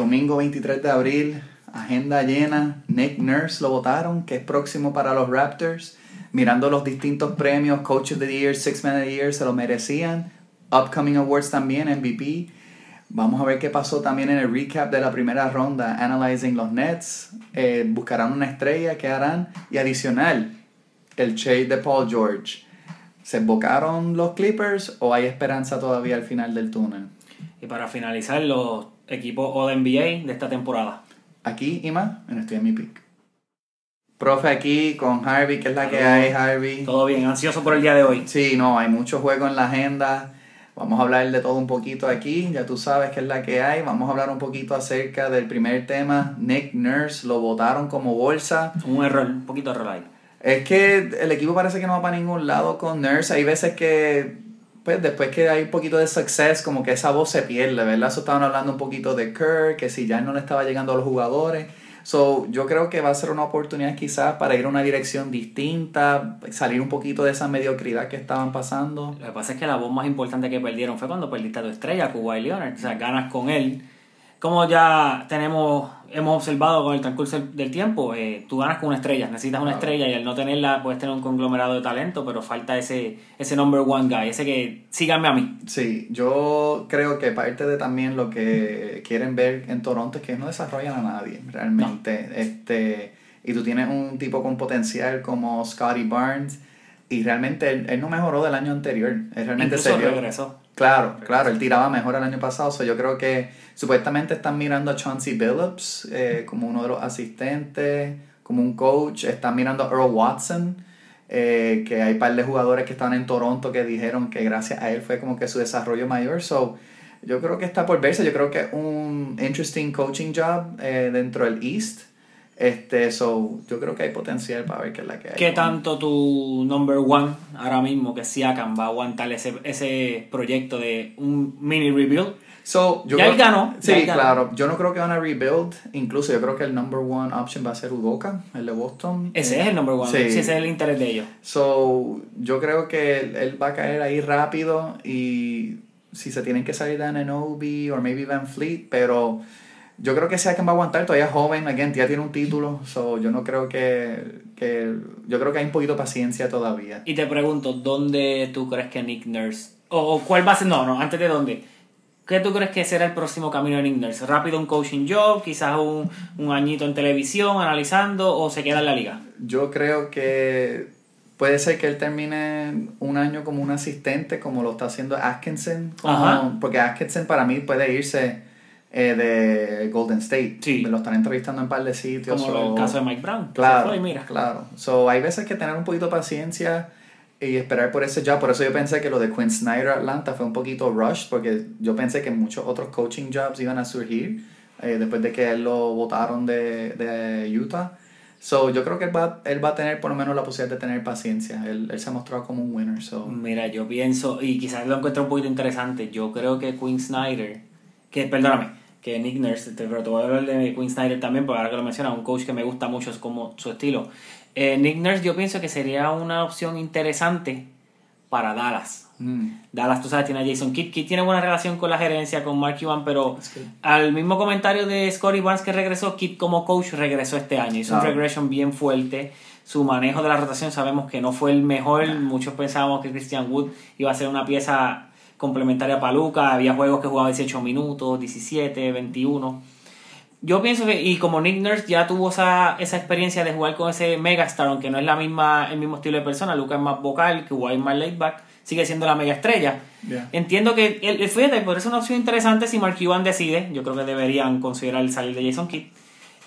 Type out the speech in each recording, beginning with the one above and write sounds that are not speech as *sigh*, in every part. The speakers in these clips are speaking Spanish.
Domingo 23 de abril, agenda llena. Nick Nurse lo votaron, que es próximo para los Raptors. Mirando los distintos premios, Coach of the Year, Six Man of the Year, se lo merecían. Upcoming Awards también, MVP. Vamos a ver qué pasó también en el recap de la primera ronda, Analyzing los Nets. Eh, buscarán una estrella, ¿qué harán? Y adicional, el shade de Paul George. ¿Se embocaron los Clippers o hay esperanza todavía al final del túnel? Y para finalizar, los equipos All-NBA de esta temporada. Aquí y más, en Estoy en mi pick. Profe, aquí con Harvey, ¿qué es la que hay, Harvey? Todo bien, ansioso por el día de hoy. Sí, no, hay mucho juego en la agenda. Vamos a hablar de todo un poquito aquí, ya tú sabes qué es la que hay. Vamos a hablar un poquito acerca del primer tema. Nick Nurse lo votaron como bolsa. Un error, un poquito de error ahí. Es que el equipo parece que no va para ningún lado con Nurse. Hay veces que, pues después que hay un poquito de success, como que esa voz se pierde, ¿verdad? Eso estaban hablando un poquito de Kerr, que si ya no le estaba llegando a los jugadores. So, yo creo que va a ser una oportunidad quizás para ir a una dirección distinta, salir un poquito de esa mediocridad que estaban pasando. Lo que pasa es que la voz más importante que perdieron fue cuando perdiste a tu estrella, Kawhi Leonard. O sea, ganas con él. Como ya tenemos, hemos observado con el transcurso del tiempo, eh, tú ganas con una estrella, necesitas una estrella y al no tenerla puedes tener un conglomerado de talento, pero falta ese, ese number one guy, ese que síganme a mí. Sí, yo creo que parte de también lo que quieren ver en Toronto es que no desarrollan a nadie realmente. Este, y tú tienes un tipo con potencial como Scotty Barnes y realmente él, no mejoró del año anterior. Él realmente Incluso regresó. Claro, claro, él tiraba mejor el año pasado. So yo creo que supuestamente están mirando a Chauncey Billups eh, como uno de los asistentes, como un coach. Están mirando a Earl Watson, eh, que hay un par de jugadores que están en Toronto que dijeron que gracias a él fue como que su desarrollo mayor. So yo creo que está por verse. Yo creo que es un interesting coaching job eh, dentro del East. Este, so, yo creo que hay potencial para ver qué es la que hay. ¿Qué tanto tu number one ahora mismo que Siakam va a aguantar ese, ese proyecto de un mini rebuild? So, yo ya él ganó. Sí, claro. Yo no creo que van a rebuild. Incluso yo creo que el number one option va a ser Udoka, el de Boston. Ese es el number one. Sí. ese es el interés de ellos. So, yo creo que él, va a caer ahí rápido y si se tienen que salir de Ananobi o maybe Van Fleet, pero yo creo que sea quien va a aguantar, todavía es joven, again, ya tiene un título, so yo no creo que, que, yo creo que hay un poquito de paciencia todavía. Y te pregunto, ¿dónde tú crees que Nick Nurse, o, cuál va a ser, no, no, antes de dónde, ¿qué tú crees que será el próximo camino de Nick Nurse? ¿Rápido un coaching job, quizás un, un añito en televisión analizando, o se queda en la liga? Yo creo que puede ser que él termine un año como un asistente, como lo está haciendo Atkinson, porque Atkinson para mí puede irse eh, de Golden State. Sí. Me lo están entrevistando en un par de sitios. Como el caso de Mike Brown. Claro, mira. claro. So, hay veces que tener un poquito de paciencia y esperar por ese job. Por eso yo pensé que lo de Quinn Snyder Atlanta fue un poquito rush, porque yo pensé que muchos otros coaching jobs iban a surgir eh, después de que él lo votaron de, de Utah. So, yo creo que él va, él va a tener por lo menos la posibilidad de tener paciencia. Él, él se ha mostrado como un winner. So. Mira, yo pienso, y quizás lo encuentro un poquito interesante, yo creo que Quinn Snyder, que perdóname, que Nick Nurse, pero te voy a hablar de Quinn Snyder también, porque ahora que lo menciona, un coach que me gusta mucho es como su estilo. Eh, Nick Nurse yo pienso que sería una opción interesante para Dallas. Mm. Dallas, tú sabes, tiene a Jason Kidd. Kidd tiene buena relación con la gerencia, con Mark Cuban, pero al mismo comentario de Scotty Barnes que regresó, Kidd como coach regresó este año. Hizo un regression bien fuerte. Su manejo de la rotación sabemos que no fue el mejor. Muchos pensábamos que Christian Wood iba a ser una pieza complementaria para Luca, había juegos que jugaba 18 minutos, 17, 21. Yo pienso que, y como Nick Nurse ya tuvo esa, esa experiencia de jugar con ese megastar, aunque no es la misma, el mismo estilo de persona, Luca es más vocal, que es más laid back, sigue siendo la mega estrella. Entiendo que, el, fíjate, por eso es una opción interesante si Mark Cuban decide, yo creo que deberían considerar el salir de Jason Kidd,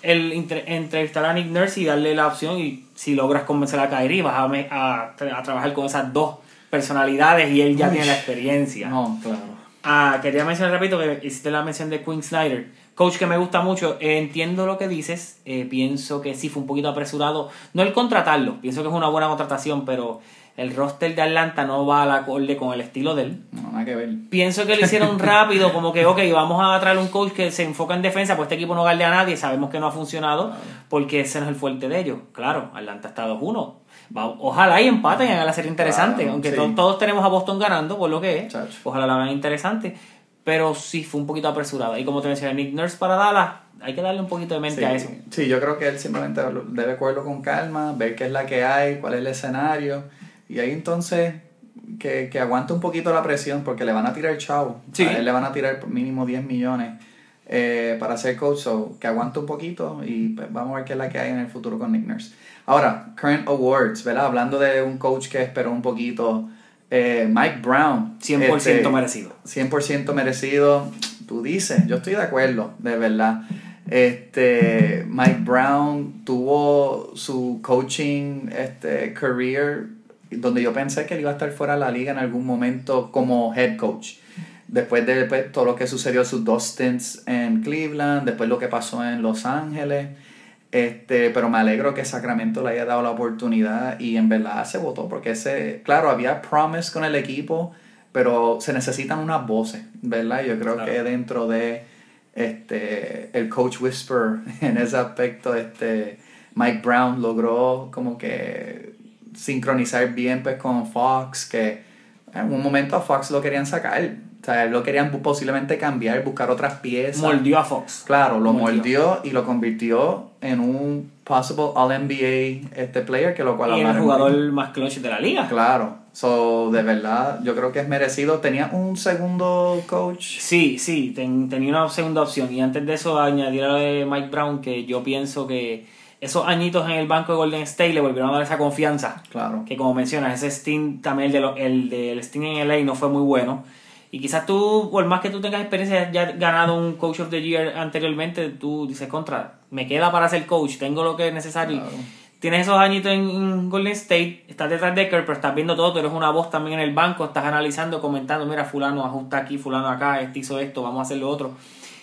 el entrevistar a Nick Nurse y darle la opción, y si logras convencer a Kyrie, vas a, a, a trabajar con esas dos personalidades y él ya tiene la experiencia. No, claro. Ah, quería mencionar rápido que hiciste la mención de Quinn Snyder. Coach que me gusta mucho, entiendo lo que dices, eh, pienso que sí fue un poquito apresurado, no el contratarlo, pienso que es una buena contratación, pero el roster de Atlanta no va al acorde con el estilo de él. No, nada que ver. Pienso que lo hicieron *laughs* rápido, como que, ok, vamos a traer un coach que se enfoca en defensa, pues este equipo no galdea a nadie, sabemos que no ha funcionado, porque ese no es el fuerte de ellos. Claro, Atlanta está 2-1, ojalá y empaten y hagan la serie interesante. Aunque todos tenemos a Boston ganando, por lo que es. Ojalá la hagan interesante. pero sí fue un poquito apresurada. Y como te decía, Nick Nurse para Dallas, hay que darle un poquito de mente sí, a eso. Sí, yo creo que él simplemente debe cogerlo con calma, ver qué es la que hay, cuál es el escenario, y ahí entonces que, que aguante un poquito la presión, porque le van a tirar chavo. Sí. A él le van a tirar mínimo 10 millones eh, para ser coach, so que aguante un poquito y pues, vamos a ver qué es la que hay en el futuro con Nick Nurse. Ahora, current awards, ¿verdad? Hablando de un coach que esperó un poquito, eh, Mike Brown. 100% este, merecido. 100% merecido. Tú dices, yo estoy de acuerdo, de verdad. Este, Mike Brown tuvo su coaching este, career donde yo pensé que él iba a estar fuera de la liga en algún momento como head coach. Después de pues, todo lo que sucedió, sus dos stints en Cleveland, después lo que pasó en Los Ángeles. Este, pero me alegro que Sacramento le haya dado la oportunidad y en verdad se votó porque ese, claro, había promise con el equipo, pero se necesitan unas voces, ¿verdad? Yo creo Claro. que dentro de este el coach whisper *laughs* en ese aspecto este Mike Brown logró como que sincronizar bien pues con Fox que en un momento a Fox lo querían sacar o sea lo querían posiblemente cambiar buscar otras piezas Mordió a Fox. claro lo Mordió. mordió y lo convirtió en un possible All NBA este player que lo cual Y el jugador más clutch de la liga. claro so de verdad yo creo que es merecido tenía un segundo coach Sí, sí, ten- tenía una segunda opción. Y antes de eso, añadir a lo de Mike Brown, que yo pienso que esos añitos en el banco de Golden State le volvieron a dar esa confianza. claro Que como mencionas, ese Steam también, el, de lo- el del Steam en LA no fue muy bueno. Y quizás tú, por más que tú tengas experiencia, ya has ganado un Coach of the Year anteriormente, tú dices, contra, me queda para ser coach, tengo lo que es necesario. Claro. Tienes esos añitos en, en Golden State, estás detrás de Kerr, pero estás viendo todo, tú eres una voz también en el banco, estás analizando, comentando, mira, fulano ajusta aquí, fulano acá, este hizo esto, vamos a hacer lo otro.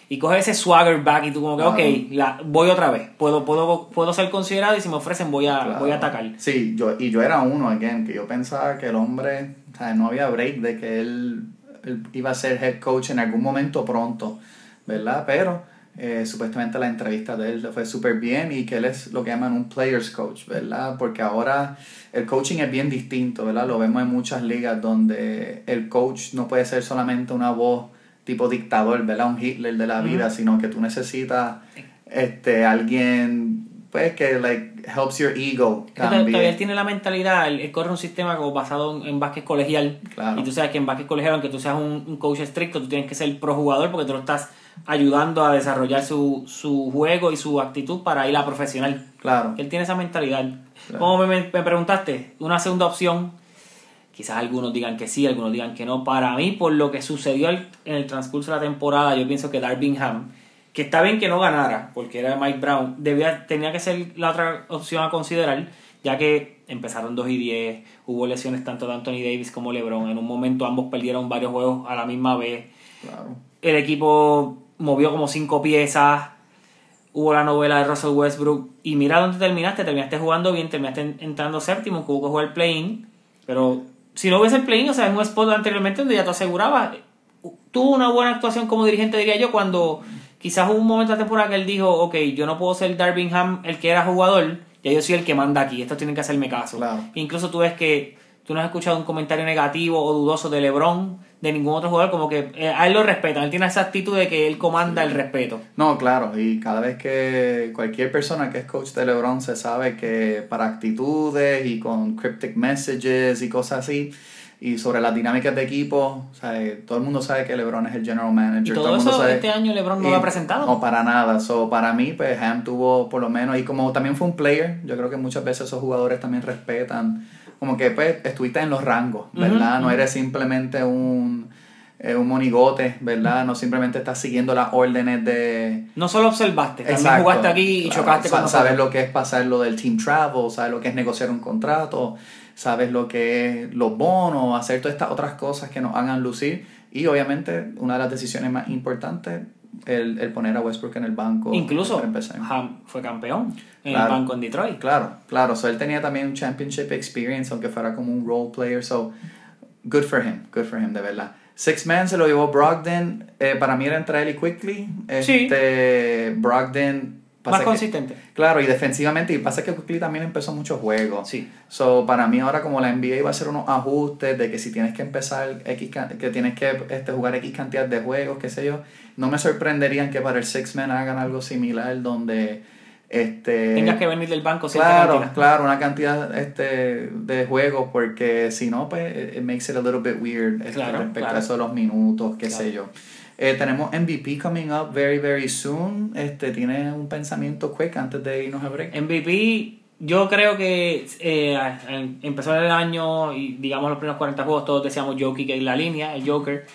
Y coges ese swagger back y tú como que, Claro. ok, la, voy otra vez, puedo, puedo, puedo ser considerado y si me ofrecen voy a, Claro. voy a atacar. Sí, yo, y yo era uno, again, que yo pensaba que el hombre, o sea, no había break de que él, él iba a ser head coach en algún momento pronto, ¿verdad? Pero eh, supuestamente la entrevista de él fue súper bien y que él es lo que llaman un players coach, ¿verdad? Porque ahora el coaching es bien distinto, ¿verdad? Lo vemos en muchas ligas donde el coach no puede ser solamente una voz tipo dictador, ¿verdad? Un Hitler de la vida, sino que tú necesitas este, alguien, pues, que, like, helps your ego que todavía él también. tiene la mentalidad, él, él corre un sistema como basado en, en básquet colegial. Claro. Y tú sabes que en básquet colegial, aunque tú seas un, un coach estricto, tú tienes que ser pro jugador porque tú lo estás ayudando a desarrollar su, su juego y su actitud para ir a profesional. Claro. Él tiene esa mentalidad. Claro. Como me, me- preguntaste, una segunda opción, quizás algunos digan que sí, algunos digan que no. Para mí, por lo que sucedió en el transcurso de la temporada, yo pienso que Darvingham, que está bien que no ganara, porque era Mike Brown, debía, tenía que ser la otra opción a considerar, ya que empezaron 2 y 10, hubo lesiones tanto de Anthony Davis como LeBron. En un momento ambos perdieron varios juegos a la misma vez Claro. el equipo movió como cinco piezas. Hubo la novela de Russell Westbrook. Y mira dónde terminaste. Terminaste jugando bien, terminaste en- entrando séptimo, que hubo que jugar el play-in. Pero si no hubiese el play-in, o sea, en un spot anteriormente donde ya te aseguraba. Tuvo una buena actuación como dirigente, diría yo, cuando quizás hubo un momento de la temporada que él dijo: Ok, yo no puedo ser Darvingham el que era jugador, ya yo soy el que manda aquí. Estos tienen que hacerme caso. Claro. Incluso tú ves que tú no has escuchado un comentario negativo o dudoso de LeBron, de ningún otro jugador, como que eh, a él lo respetan, él tiene esa actitud de que él comanda el respeto. No, claro, y cada vez que cualquier persona que es coach de LeBron se sabe que para actitudes y con cryptic messages y cosas así, y sobre las dinámicas de equipo, o sea, eh, todo el mundo sabe que LeBron es el general manager. Y todo el mundo eso sabe- este año LeBron no y- lo ha presentado. No, para nada. So, para mí, pues Ham tuvo por lo menos, y como también fue un player, yo creo que muchas veces esos jugadores también respetan, como que pues estuviste en los rangos, ¿verdad? No eres simplemente un, eh, un monigote, ¿verdad? No simplemente estás siguiendo las órdenes de... No solo observaste, también Exacto, jugaste aquí y claro. chocaste con Sabes lo que es pasar lo del team travel, sabes lo que es negociar un contrato, sabes lo que es los bonos, hacer todas estas otras cosas que nos hagan lucir. Y obviamente, una de las decisiones más importantes, el, el poner a Westbrook en el banco. Incluso. Ham fue campeón en Claro. el banco en Detroit. Claro, claro. So, él tenía también un championship experience, aunque fuera como un role player. So, good for him, good for him, de verdad. Six Man se lo llevó Brogdon. Eh, para mí era entre él y Quickly. Sí. Este, Brogdon Pasa Más que- consistente. Claro, y defensivamente, y pasa que Quickly también empezó muchos juegos. Sí. So, para mí ahora como la NBA va a hacer unos ajustes de que si tienes que empezar X, que tienes que este, jugar X cantidad de juegos, qué sé yo, no me sorprenderían que para el Six Man hagan algo similar donde este Tengas que venir del banco Claro, cantidad. claro, una cantidad este, de juegos, porque si no, pues it it makes it a little bit weird este, Claro, respecto claro. a eso de los minutos, qué Claro. sé yo. Eh, tenemos MVP coming up very, very soon. Este, ¿Tienes un pensamiento quick antes de irnos a break? MVP, yo creo que eh, empezó el año y digamos los primeros 40 juegos todos decíamos Jokic en la línea, el Joker.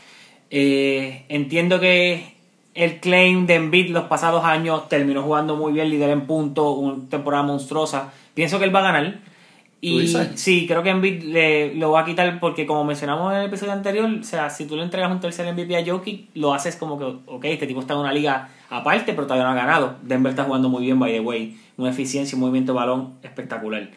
Eh, entiendo que el claim de Embiid los pasados años terminó jugando muy bien, líder en punto, una temporada monstruosa. Pienso que él va a ganar. ¿Tú Y sí, creo que Embiid le, lo va a quitar porque como mencionamos en el episodio anterior, o sea, si tú le entregas un tercer MVP a Jokic, lo haces como que, ok, este tipo está en una liga aparte, pero todavía no ha ganado. Denver está jugando muy bien, by the way. Una eficiencia y un movimiento de balón espectacular.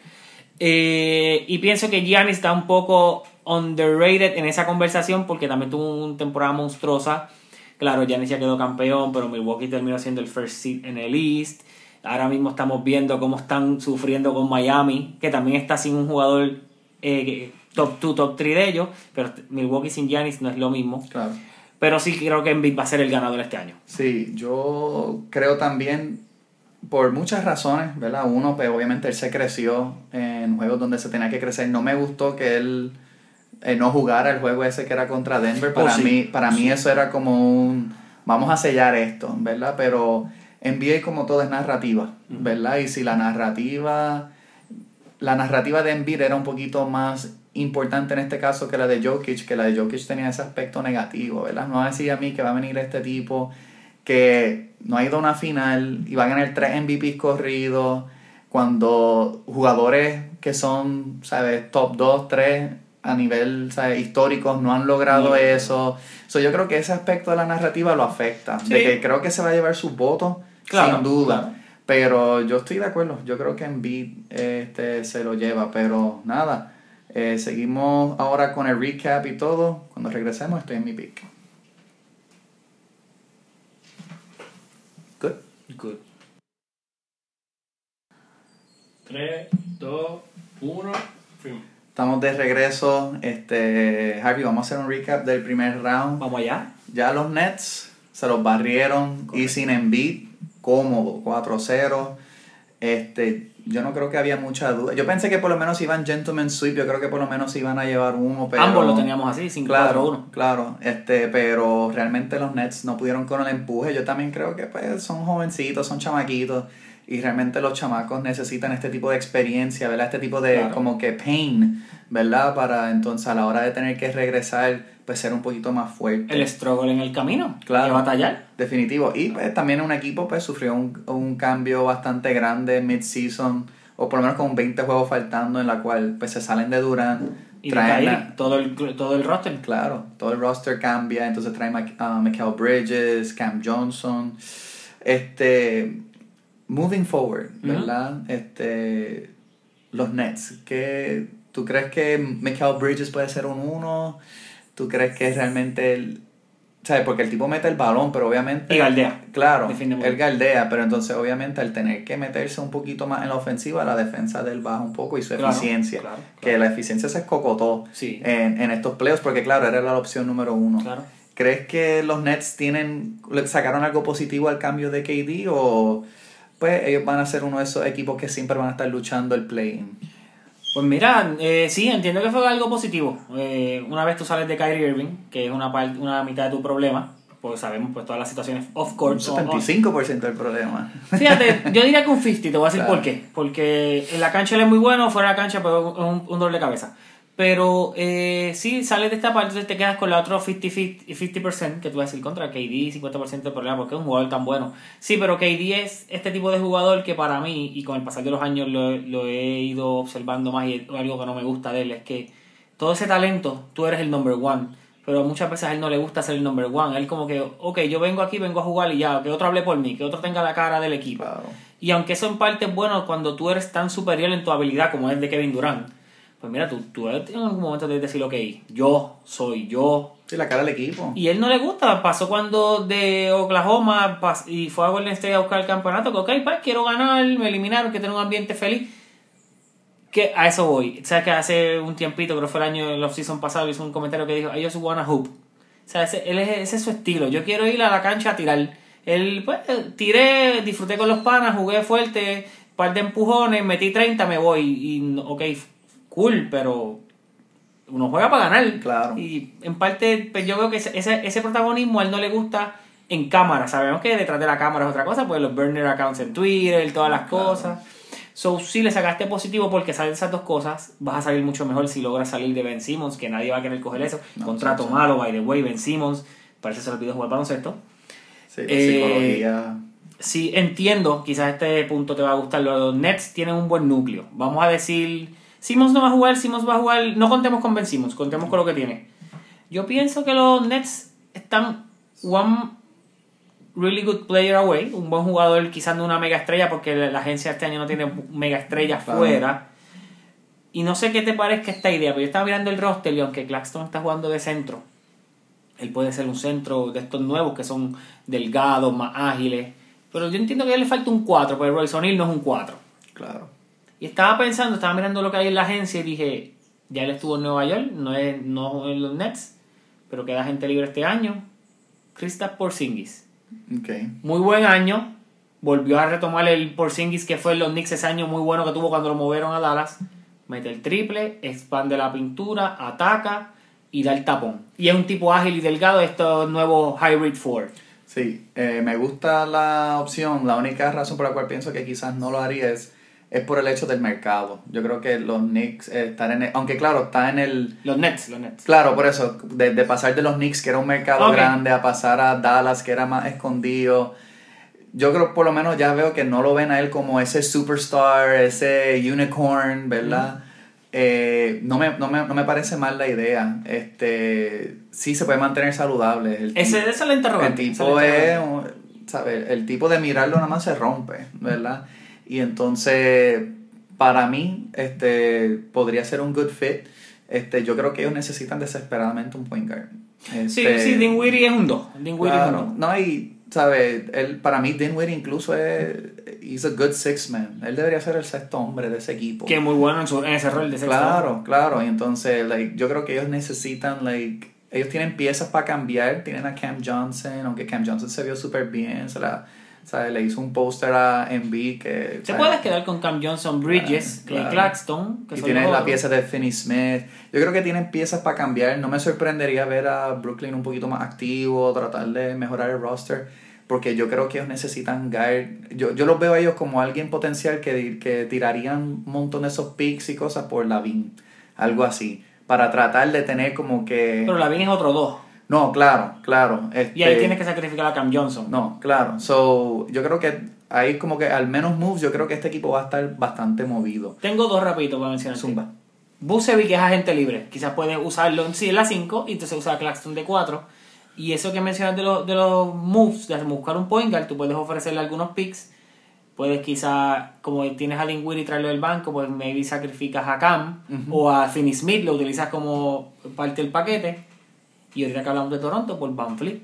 Eh, y pienso que Giannis está un poco underrated en esa conversación porque también tuvo una temporada monstruosa. Claro, Giannis ya quedó campeón, pero Milwaukee terminó siendo el first seed en el East. Ahora mismo estamos viendo cómo están sufriendo con Miami, que también está sin un jugador eh, top 2, top 3 de ellos, pero Milwaukee sin Giannis no es lo mismo. Claro. Pero sí creo que Embiid va a ser el ganador este año. Sí, yo creo también, por muchas razones, ¿verdad? Uno, pues obviamente él se creció en juegos donde se tenía que crecer. No me gustó que él eh, no jugara el juego ese que era contra Denver. Para Oh, sí. mí, para mí eso era como un, vamos a sellar esto, ¿verdad? Pero NBA como todo es narrativa, ¿verdad? Y si la narrativa, la narrativa de Embiid era un poquito más importante en este caso que la de Jokic, que la de Jokic tenía ese aspecto negativo, ¿verdad? No va a decir a mí que va a venir este tipo que no ha ido a una final y va a ganar tres MVPs corridos cuando jugadores que son, ¿sabes? Top 2, 3 a nivel ¿sabes? histórico no han logrado No. eso. So, yo creo que ese aspecto de la narrativa lo afecta. Sí. De que creo que se va a llevar sus votos, Claro, sin duda. claro. Pero yo estoy de acuerdo. Yo creo que Embiid este, se lo lleva. Pero nada, eh, seguimos ahora con el recap y todo. Cuando regresemos estoy en mi pick. Good. Good. 3, 2, 1, fuimos. Estamos de regreso. Este, Harvey, vamos a hacer un recap del primer round. Vamos allá. Ya los Nets se los barrieron y sin Embiid, cómodo, 4-0. Este, yo no creo que había mucha duda. Yo pensé que por lo menos iban gentleman sweep, yo creo que por lo menos iban a llevar uno, pero Ambos lo teníamos así, 5-4-1. Claro, claro, este, pero realmente los Nets no pudieron con el empuje. Yo también creo que pues, son jovencitos, son chamaquitos y realmente los chamacos necesitan este tipo de experiencia, ¿verdad? Este tipo de Claro. como que pain, ¿verdad? Para entonces a la hora de tener que regresar, pues ser un poquito más fuerte. El struggle en el camino. Claro. Que batallar. Definitivo. Y pues también un equipo pues sufrió un, un cambio bastante grande mid-season, o por lo menos con 20 juegos faltando, en la cual pues se salen de Durant, Y traen Kyrie, todo el, todo el roster. Claro, todo el roster cambia, entonces trae a Michael Bridges, Cam Johnson. Este, moving forward. ¿verdad? Este, los Nets, ¿qué, ¿tú crees que Michael Bridges puede ser un uno? ¿Tú crees que realmente él, ¿sabes? Porque el tipo mete el balón, pero obviamente... Y galdea. Claro, él galdea, pero entonces obviamente al tener que meterse un poquito más en la ofensiva, la defensa del baja un poco y su Claro, eficiencia. claro, Que la eficiencia se escocotó Sí. en, en estos playoffs, porque claro, era la opción número uno. ¿Crees que los Nets tienen, sacaron algo positivo al cambio de KD o pues ellos van a ser uno de esos equipos que siempre van a estar luchando el play-in? Pues mira, eh, sí, entiendo que fue algo positivo. Eh, una vez tú sales de Kyrie Irving, que es una, parte, una mitad de tu problema, pues sabemos pues todas las situaciones off Un court. son- 75% del problema. Fíjate, yo diría que un 50, te voy a decir *laughs* Claro. por qué. Porque en la cancha él es muy bueno, fuera de la cancha pues, es un, un de cabeza. Pero eh, sí, sales de esta parte, entonces te quedas con la otra 50%, 50% que tú vas a decir contra KD, 50% del problema, porque es un jugador tan bueno. Sí, pero KD es este tipo de jugador que para mí, y con el pasar de los años lo, lo he ido observando más, y algo que no me gusta de él, es que todo ese talento, tú eres el number one. Pero muchas veces a él no le gusta ser el number one. Él como que, ok, yo vengo aquí, vengo a jugar y ya, que otro hable por mí, que otro tenga la cara del equipo. Y aunque eso en parte es bueno cuando tú eres tan superior en tu habilidad como es de Kevin Durant, pues mira, tú, tú en algún momento debes decir, ok, yo soy, yo Sí, la cara del equipo. Y él no le gusta. Pasó cuando de Oklahoma pas- y fue a Golden State a buscar el campeonato. Que, ok, pues quiero ganar, me eliminaron, que tener un ambiente feliz. Que a eso voy. Sabes que hace un tiempito, creo que fue el año, el off-season pasado, hizo un comentario que dijo: I just wanna hoop. O sea, ese, él es, ese es su estilo. Yo quiero ir a la cancha a tirar. Él, pues, tiré, disfruté con los panas, jugué fuerte, par de empujones, metí 30, me voy. Y, ok, cool, pero uno juega para ganar. Claro. Y en parte, pues yo creo que ese, ese, protagonismo a él no le gusta en cámara. Sabemos que detrás de la cámara es otra cosa, pues los burner accounts en Twitter, todas las Claro. cosas. So, si le sacaste positivo porque salen esas dos cosas, vas a salir mucho mejor si logras salir de Ben Simmons, que nadie va a querer coger eso. No, Contrato malo, by the way, Ben Simmons. Parece que se olvidó jugar baloncesto. Sí, Eh, psicología. Sí, entiendo, quizás este punto te va a gustar. Los Nets tienen un buen núcleo. Vamos a decir, Simmons no va a jugar, Simmons va a jugar. No contemos con Ben Simmons, contemos con lo que tiene. Yo pienso que los Nets están one really good player away, un buen jugador, quizás no una mega estrella, porque la agencia este año no tiene mega estrellas Claro. fuera. Y no sé qué te parezca esta idea, pero yo estaba mirando el roster y aunque Claxton está jugando de centro, él puede ser un centro de estos nuevos que son delgados, más ágiles. Pero yo entiendo que a él le falta un 4, porque Royce O'Neal no es un 4. Claro. Y estaba pensando, estaba mirando lo que hay en la agencia y dije, ya él estuvo en Nueva York, no es no en los Nets, pero queda gente libre este año. Kristaps Porzingis. Ok. Muy buen año. Volvió a retomar el Porzingis que fue en los Knicks ese año muy bueno que tuvo cuando lo movieron a Dallas. Mete el triple, expande la pintura, ataca y da el tapón. Y es un tipo ágil y delgado, estos nuevos Hybrid Four. Sí, eh, me gusta la opción. La única razón por la cual pienso que quizás no lo haría es, es por el hecho del mercado. Yo creo que los Knicks están en el, aunque claro, está en el Los Nets, los Nets. Claro, por eso, de, de pasar de los Knicks, que era un mercado grande, a pasar a Dallas, que era más escondido. Yo creo, por lo menos, ya veo que no lo ven a él como ese superstar, ese unicorn, ¿verdad? Eh, no, me, no, me, no me parece mal la idea. Este, sí se puede mantener saludable. El Ese, tipo- es el interrogante. el tipo es, ¿sabes? El tipo de mirarlo nada más se rompe, ¿verdad? Y entonces, para mí, este, podría ser un good fit. Este, yo creo que ellos necesitan desesperadamente un point guard. Sí, Este, sí, Dinwiddie es un 2. Dinwiddie es un claro, dos. no, y, ¿sabes? Él, para mí, Dinwiddie incluso es, he's a good six man. Él debería ser el sexto hombre de ese equipo. Que muy bueno en, su, en ese rol de sexto. Claro, claro. Y entonces, like, yo creo que ellos necesitan, like, ellos tienen piezas para cambiar. Tienen a Cam Johnson, aunque Cam Johnson se vio súper bien. Se la, ¿sabes? Le hizo un póster a Embiid que... Se puedes quedar con Cam Johnson, Bridges, Claro, y claro. Claxton. Que Y tienen la pieza de Finney Smith. Yo creo que tienen piezas para cambiar. No me sorprendería ver a Brooklyn un poquito más activo, tratar de mejorar el roster. Porque yo creo que ellos necesitan guard. Yo, yo los veo a ellos como alguien potencial que, que tirarían un montón de esos picks y cosas por la VIN. Algo así. Para tratar de tener como que. Pero Lavin es otro 2. No, claro, claro. Y ahí este, tienes que sacrificar a Cam Johnson. no, claro. So, yo creo que ahí como que al menos moves, yo creo que este equipo va a estar bastante movido. Tengo dos rapiditos para mencionar. Zumba. Bucevic es agente libre. Quizás puedes usarlo en sí en la 5 y entonces usar a Claxton de 4. Y eso que mencionas de, los de los moves, de buscar un point guard, tú puedes ofrecerle algunos picks. Puedes quizás, como tienes a Dinwiddie y traerlo del banco, pues maybe sacrificas a Cam o a Finney Smith, lo utilizas como parte del paquete. Y ahorita que hablamos de Toronto, por Van Fleet.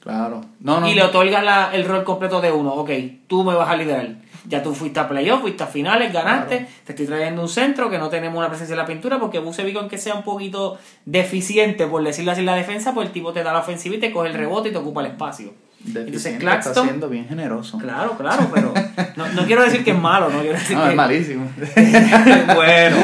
Claro. No, no. Y le otorgas la- el rol completo de uno. Ok, tú me vas a liderar. Ya tú fuiste a playoff, fuiste a finales, ganaste. Claro. Te estoy trayendo un centro que no tenemos una presencia en la pintura porque Bucevic, aunque sea un poquito deficiente, por decirlo así, en la defensa, pues el tipo te da la ofensiva y te coge el rebote y te ocupa el espacio. Entonces, Deficiente, está Claxton. siendo bien generoso. Claro, claro, pero no, no quiero decir que es malo, no quiero decir No, que es malísimo. *laughs* bueno.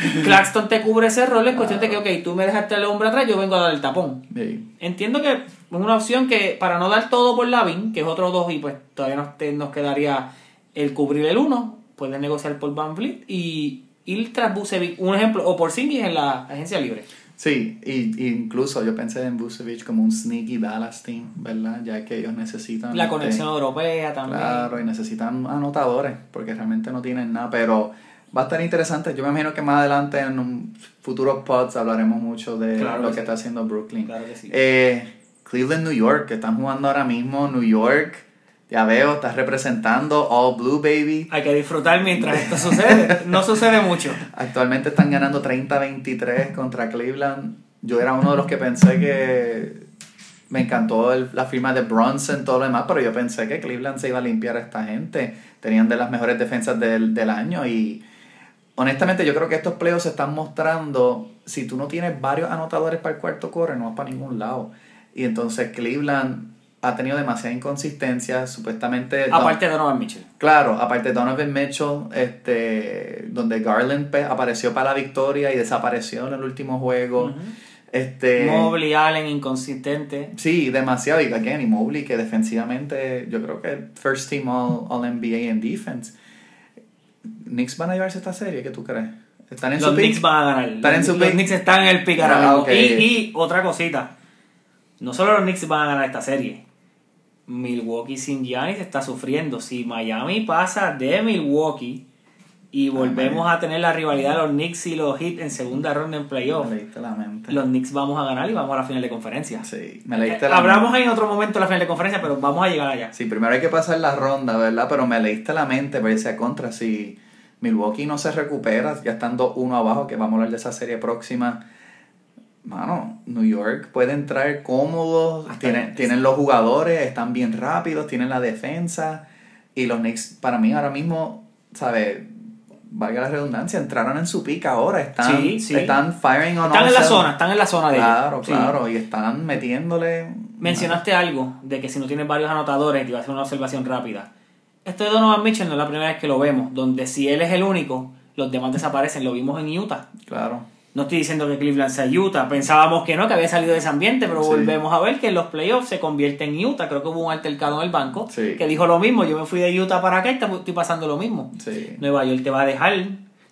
*laughs* Claxton te cubre ese rol en cuestión de que, ok, tú me dejaste el hombre atrás, yo vengo a dar el tapón. Sí. Entiendo que es una opción que para no dar todo por Lavin, que es otro dos y pues todavía nos, te- nos quedaría el cubrir el uno, puedes negociar por Van Vliet y ir tras Bucevic, un ejemplo, o por Singis en la agencia libre. Sí, y, y incluso yo pensé en Vucevic como un sneaky Dallas team, ¿verdad? Ya que ellos necesitan... La este, conexión europea también. Claro, y necesitan anotadores, porque realmente no tienen nada, pero va a estar interesante. Yo me imagino que más adelante en un futuro pods hablaremos mucho de Claro lo que que sí. está haciendo Brooklyn. Claro que sí. Eh, Cleveland, New York, que están jugando ahora mismo. New York, ya veo, estás representando All Blue Baby. Hay que disfrutar mientras esto sucede. No sucede mucho. Actualmente están ganando 30-23 contra Cleveland. Yo era uno de los que pensé que me encantó el- la firma de Bronson, todo lo demás, pero yo pensé que Cleveland se iba a limpiar a esta gente. Tenían de las mejores defensas del, del año y honestamente yo creo que estos playoffs se están mostrando, si tú no tienes varios anotadores para el cuarto corre, no vas para ningún lado. Y entonces Cleveland ha tenido demasiada inconsistencia, supuestamente... Aparte de Donovan Mitchell. Claro, aparte de Donovan Mitchell, este, donde Garland pues, apareció para la victoria y desapareció en el último juego. Ujú. Este, Mobley, Allen, inconsistente. Sí, demasiado. Y again, y Mobley, que defensivamente, yo creo que first team all, all NBA en defense. Knicks van a llevarse esta serie, ¿qué tú crees? ¿Están en Los su pick? Knicks van a ganar. ¿Están en su los pick? Knicks están en el pick ahora Ah, y otra cosita. No solo los Knicks van a ganar esta serie. Milwaukee sin Giannis está sufriendo. Si Miami pasa de Milwaukee y volvemos a tener la rivalidad de los Knicks y los Heat en segunda ronda en playoff, Me leíste la mente. los Knicks vamos a ganar y vamos a la final de conferencia. Sí, me leíste la Hablamos mente. en otro momento de la final de conferencia, pero vamos a llegar allá. Sí, primero hay que pasar la ronda, ¿verdad? Pero me leíste la mente, pero decía contra, si Milwaukee no se recupera, ya estando uno abajo, que vamos a hablar de esa serie próxima, mano, New York puede entrar cómodo, Hasta tienen, tienen los jugadores, están bien rápidos, tienen la defensa, y los Knicks, para mí ahora mismo, ¿sabes? Valga la redundancia, entraron en su pica ahora, están, Sí, sí. están firing on Están en la zona, están en la zona de ellos. Claro, Sí. claro, y están metiéndole... Mencionaste algo de que si no tienes varios anotadores, te iba a hacer una observación rápida. Esto de Donovan Mitchell no es la primera vez que lo vemos, donde si él es el único, los demás desaparecen. Lo vimos en Utah. Claro. No estoy diciendo que Cleveland sea Utah, pensábamos que no, que había salido de ese ambiente, pero Sí. volvemos a ver que en los playoffs se convierte en Utah. Creo que hubo un altercado en el banco Sí. que dijo lo mismo. Yo me fui de Utah para acá y estoy pasando lo mismo. Sí. Nueva York te va a dejar,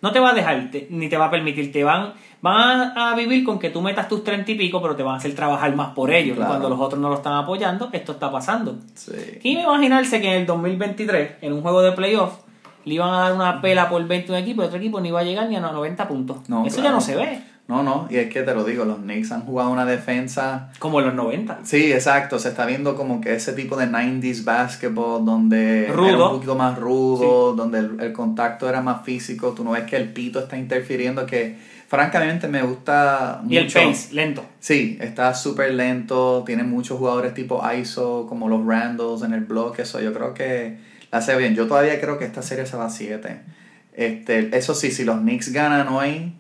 no te va a dejar, te- ni te va a permitir, te van, van a, a vivir con que tú metas tus treinta y pico, pero te van a hacer trabajar más por ellos. Claro. Cuando los otros no lo están apoyando, esto está pasando. ¿Quién imaginarse que en el 2023, en un juego de playoff, le iban a dar una pela por 20 a un equipo y otro equipo no iba a llegar ni a los 90 puntos? No, Eso claro. ya no se ve, No, no, y es que te lo digo, los Knicks han jugado una defensa. como en los 90. Sí, exacto, se está viendo como que ese tipo de 90s basketball donde era un poquito más rudo, donde el, el contacto era más físico, tú no ves que el pito está interfiriendo, que francamente me gusta mucho. Y el pace, lento. Sí, está súper lento, tiene muchos jugadores tipo ISO, como los Randalls en el bloque, eso yo creo que la hace bien. Yo todavía creo que esta serie se va a 7. Este, eso sí, si los Knicks ganan hoy,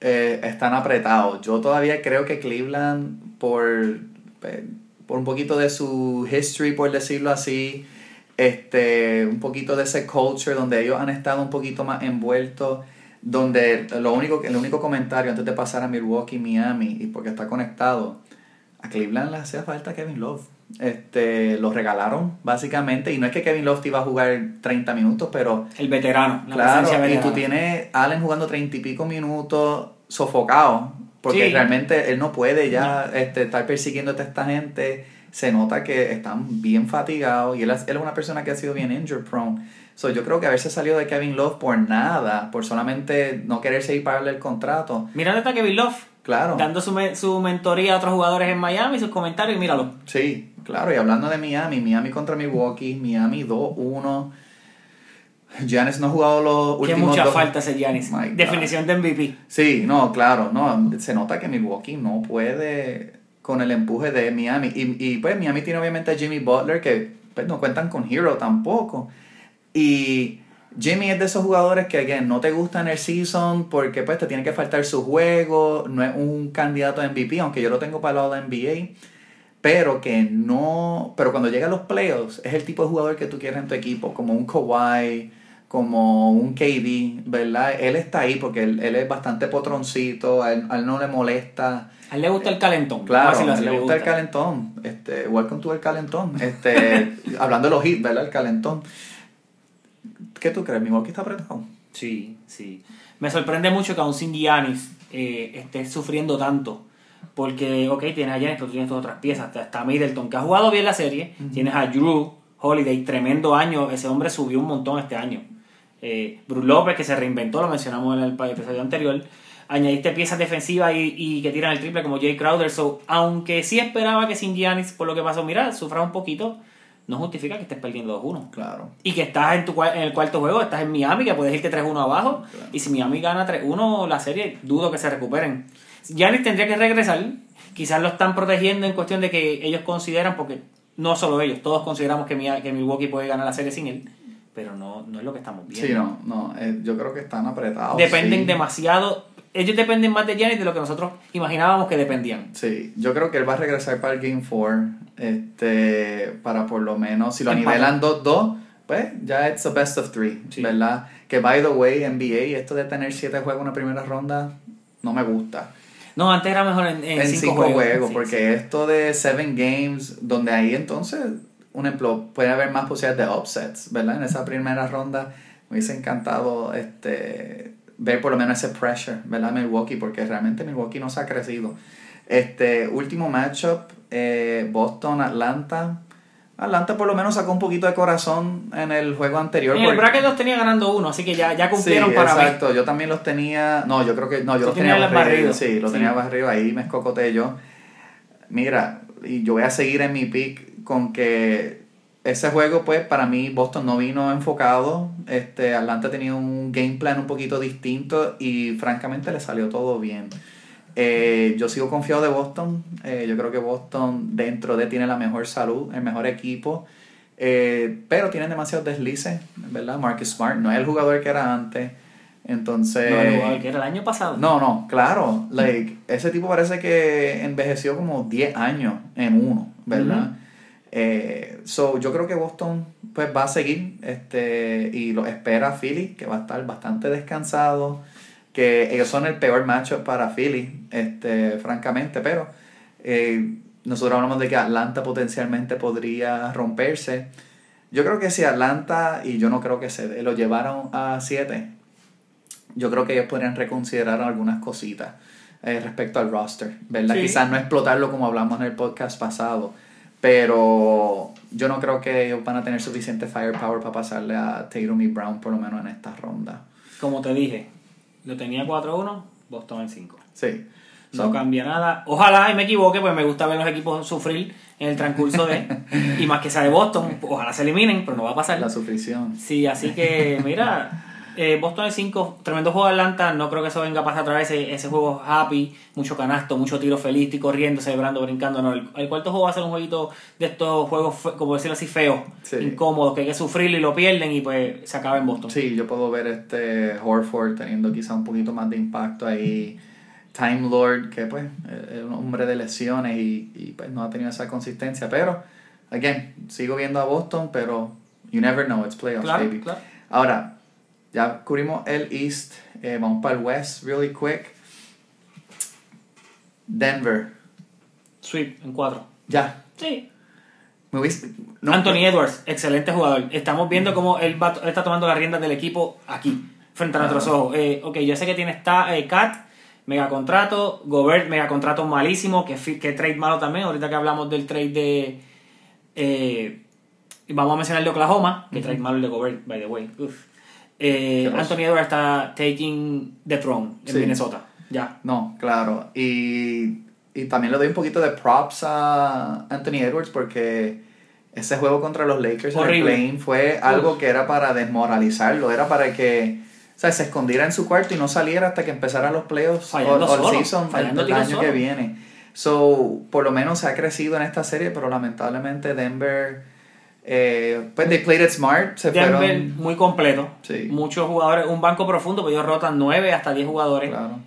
eh, están apretados. Yo todavía creo que Cleveland, por, eh, por un poquito de su history, por decirlo así, este, un poquito de ese culture donde ellos han estado un poquito más envueltos, donde lo único, el único comentario antes de pasar a Milwaukee, Miami, y porque está conectado, a Cleveland le hacía falta Kevin Love. Este, lo regalaron básicamente, y no es que Kevin Love te iba a jugar 30 minutos, pero El veterano, la Claro, presencia y tú tienes a Allen jugando treinta y pico minutos sofocado, porque Sí. realmente él no puede ya este, estar persiguiendo a esta gente. Se nota que están bien fatigados y él, es- él es una persona que ha sido bien injury prone. So, yo creo que haberse salido de Kevin Love por nada, por solamente no quererse ir pagarle el contrato. Mira está Kevin Love, Claro. dando su, su mentoría a otros jugadores en Miami, sus comentarios, y míralo. Sí, claro. Y hablando de Miami, Miami contra Milwaukee, Miami 2-1. Giannis no ha jugado los Qué últimos mucha dos- falta ese Giannis. My God. Definición de MVP. Sí, no, claro, no, se nota que Milwaukee no puede con el empuje de Miami. Y, y pues Miami tiene obviamente a Jimmy Butler, que pues, no cuentan con Hero tampoco. Y Jimmy es de esos jugadores que again, no te gusta en el season porque pues te tiene que faltar su juego, no es un candidato a MVP, aunque yo lo tengo para el lado de NBA. Pero que no. Pero cuando llega a los playoffs, es el tipo de jugador que tú quieres en tu equipo, como un Kawhi, como un KD, ¿verdad? Él está ahí porque él, él es bastante potroncito, a él, a él no le molesta. A él le gusta el calentón. Claro, a él le gusta el calentón. Este, welcome to el calentón. Este, *laughs* hablando de los hits, ¿verdad? El calentón. ¿Qué tú crees? ¿Milwaukee está apretado? Sí, sí. Me sorprende mucho que aún sin Giannis eh, esté sufriendo tanto. Porque, ok, tienes a Giannis, pero tú tienes todas otras piezas. Está- Middleton, que ha jugado bien la serie. Tienes a Drew Holiday, tremendo año. Ese hombre subió un montón este año. Eh, Bruce López, que se reinventó, lo mencionamos en el episodio anterior. Añadiste piezas defensivas y, y que tiran el triple como Jay Crowder. So, aunque sí esperaba que sin Giannis, por lo que pasó, mira, sufra un poquito, no justifica que estés perdiendo 2-1 Claro. y que estás en, tu, en el cuarto juego, estás en Miami, que puedes irte 3-1 abajo, Claro. y si Miami gana 3-1 la serie, dudo que se recuperen. Giannis tendría que regresar. Quizás lo están protegiendo en cuestión de que ellos consideran, porque no solo ellos, todos consideramos que, Mi- que Milwaukee puede ganar la serie sin él. Pero no, no es lo que estamos viendo. Sí, no, no, eh, yo creo que están apretados. Dependen sí. demasiado. Ellos dependen más de Giannis de lo que nosotros imaginábamos que dependían. Sí, yo creo que él va a regresar para el Game 4, este, para por lo menos, si lo Empate. nivelan 2-2, pues ya it's a best of three, Sí. ¿verdad? Que by the way, NBA, esto de tener 7 juegos en una primera ronda, no me gusta. No, antes era mejor en, en En cinco 5 juegos. juegos, Sí, porque sí. esto de 7 games, donde ahí entonces, un ejemplo, puede haber más posibilidades de upsets, ¿verdad? En esa primera ronda me hubiese encantado este, ver por lo menos ese pressure, ¿verdad? Milwaukee, porque realmente Milwaukee no se ha crecido. Este último matchup, eh, Boston-Atlanta. Atlanta por lo menos sacó un poquito de corazón en el juego anterior. En el bracket los tenía ganando uno, así que ya, ya cumplieron sí, para mí. exacto. Yo también los tenía. No, yo creo que. No, yo los tenía barrido. barrido. Sí, los Sí. tenía barrido. Ahí me escocoté yo. Mira, y yo voy a seguir en mi pick con que ese juego, pues, para mí, Boston no vino enfocado. Este, Atlanta tenía un game plan un poquito distinto y, francamente, le salió todo bien. Eh, yo sigo confiado de Boston. Eh, yo creo que Boston, dentro de, tiene la mejor salud, el mejor equipo. Eh, pero tienen demasiados deslices, ¿verdad? Marcus Smart no es el jugador que era antes. Entonces. No, el jugador que era el año pasado. No, no, claro. Like, ese tipo parece que envejeció como 10 años en uno, ¿verdad? So, yo creo que Boston pues va a seguir este, y lo espera Philly, que va a estar bastante descansado, que ellos son el peor matchup para Philly, este, francamente, pero eh, nosotros hablamos de que Atlanta potencialmente podría romperse. Yo creo que si Atlanta, y yo no creo que se lo llevaron a 7, yo creo que ellos podrían reconsiderar algunas cositas eh, respecto al roster, ¿verdad? Sí. Quizás no explotarlo como hablamos en el podcast pasado, pero yo no creo que ellos van a tener suficiente firepower para pasarle a Tatum y Brown por lo menos en esta ronda. Como te dije, lo tenía 4-1, Boston en 5. Sí. No cambia nada. Ojalá y me equivoque, pues me gusta ver los equipos sufrir en el transcurso de. *laughs* y más que sea de Boston, ojalá se eliminen, pero no va a pasar. la sufrición. Sí, así que, *laughs* mira, eh, Boston en 5, tremendo juego de Atlanta. No creo que eso venga a pasar otra vez. Ese, ese juego happy, mucho canasto, mucho tiro feliz, estoy corriendo, celebrando, brincando. No, el, el cuarto juego va a ser un jueguito de estos juegos, como decirlo así, feos, Sí. incómodos, que hay que sufrirlo y lo pierden y pues se acaba en Boston. Sí, yo puedo ver este Horford teniendo quizá un poquito más de impacto ahí. Time Lord, que pues es un hombre de lesiones y, y, pues no ha tenido esa consistencia. Pero, again, sigo viendo a Boston, pero you never know, it's playoffs, Claro, baby. claro. Ahora, ya cubrimos el East, eh, vamos para el West, really quick. Denver, Sweep en 4. ya. Sí. No- Anthony Edwards, excelente jugador. Estamos viendo cómo él, va, él está tomando las riendas del equipo aquí, frente a nuestros ojos. Eh, ok, yo sé que tiene esta, eh, Cat, mega contrato, Gobert, mega contrato malísimo, que, que trade malo también. Ahorita que hablamos del trade de. eh, vamos a mencionar el de Oklahoma, que trade malo el de Gobert, by the way. Uf. Eh. Anthony Edwards está taking the throne en Sí. Minnesota. Ya. No, claro. Y, y también le doy un poquito de props a Anthony Edwards porque ese juego contra los Lakers en el play-in fue algo que era para desmoralizarlo, era para que sea, se escondiera en su cuarto y no saliera hasta que empezara los playoffs o, el season fallando el año solo. que viene. So, por lo menos se ha crecido en esta serie, pero lamentablemente Denver, eh, pues they played it smart, se Denver fueron... muy completo. Sí. Muchos jugadores, un banco profundo, pero ellos rotan 9 hasta 10 jugadores. Claro.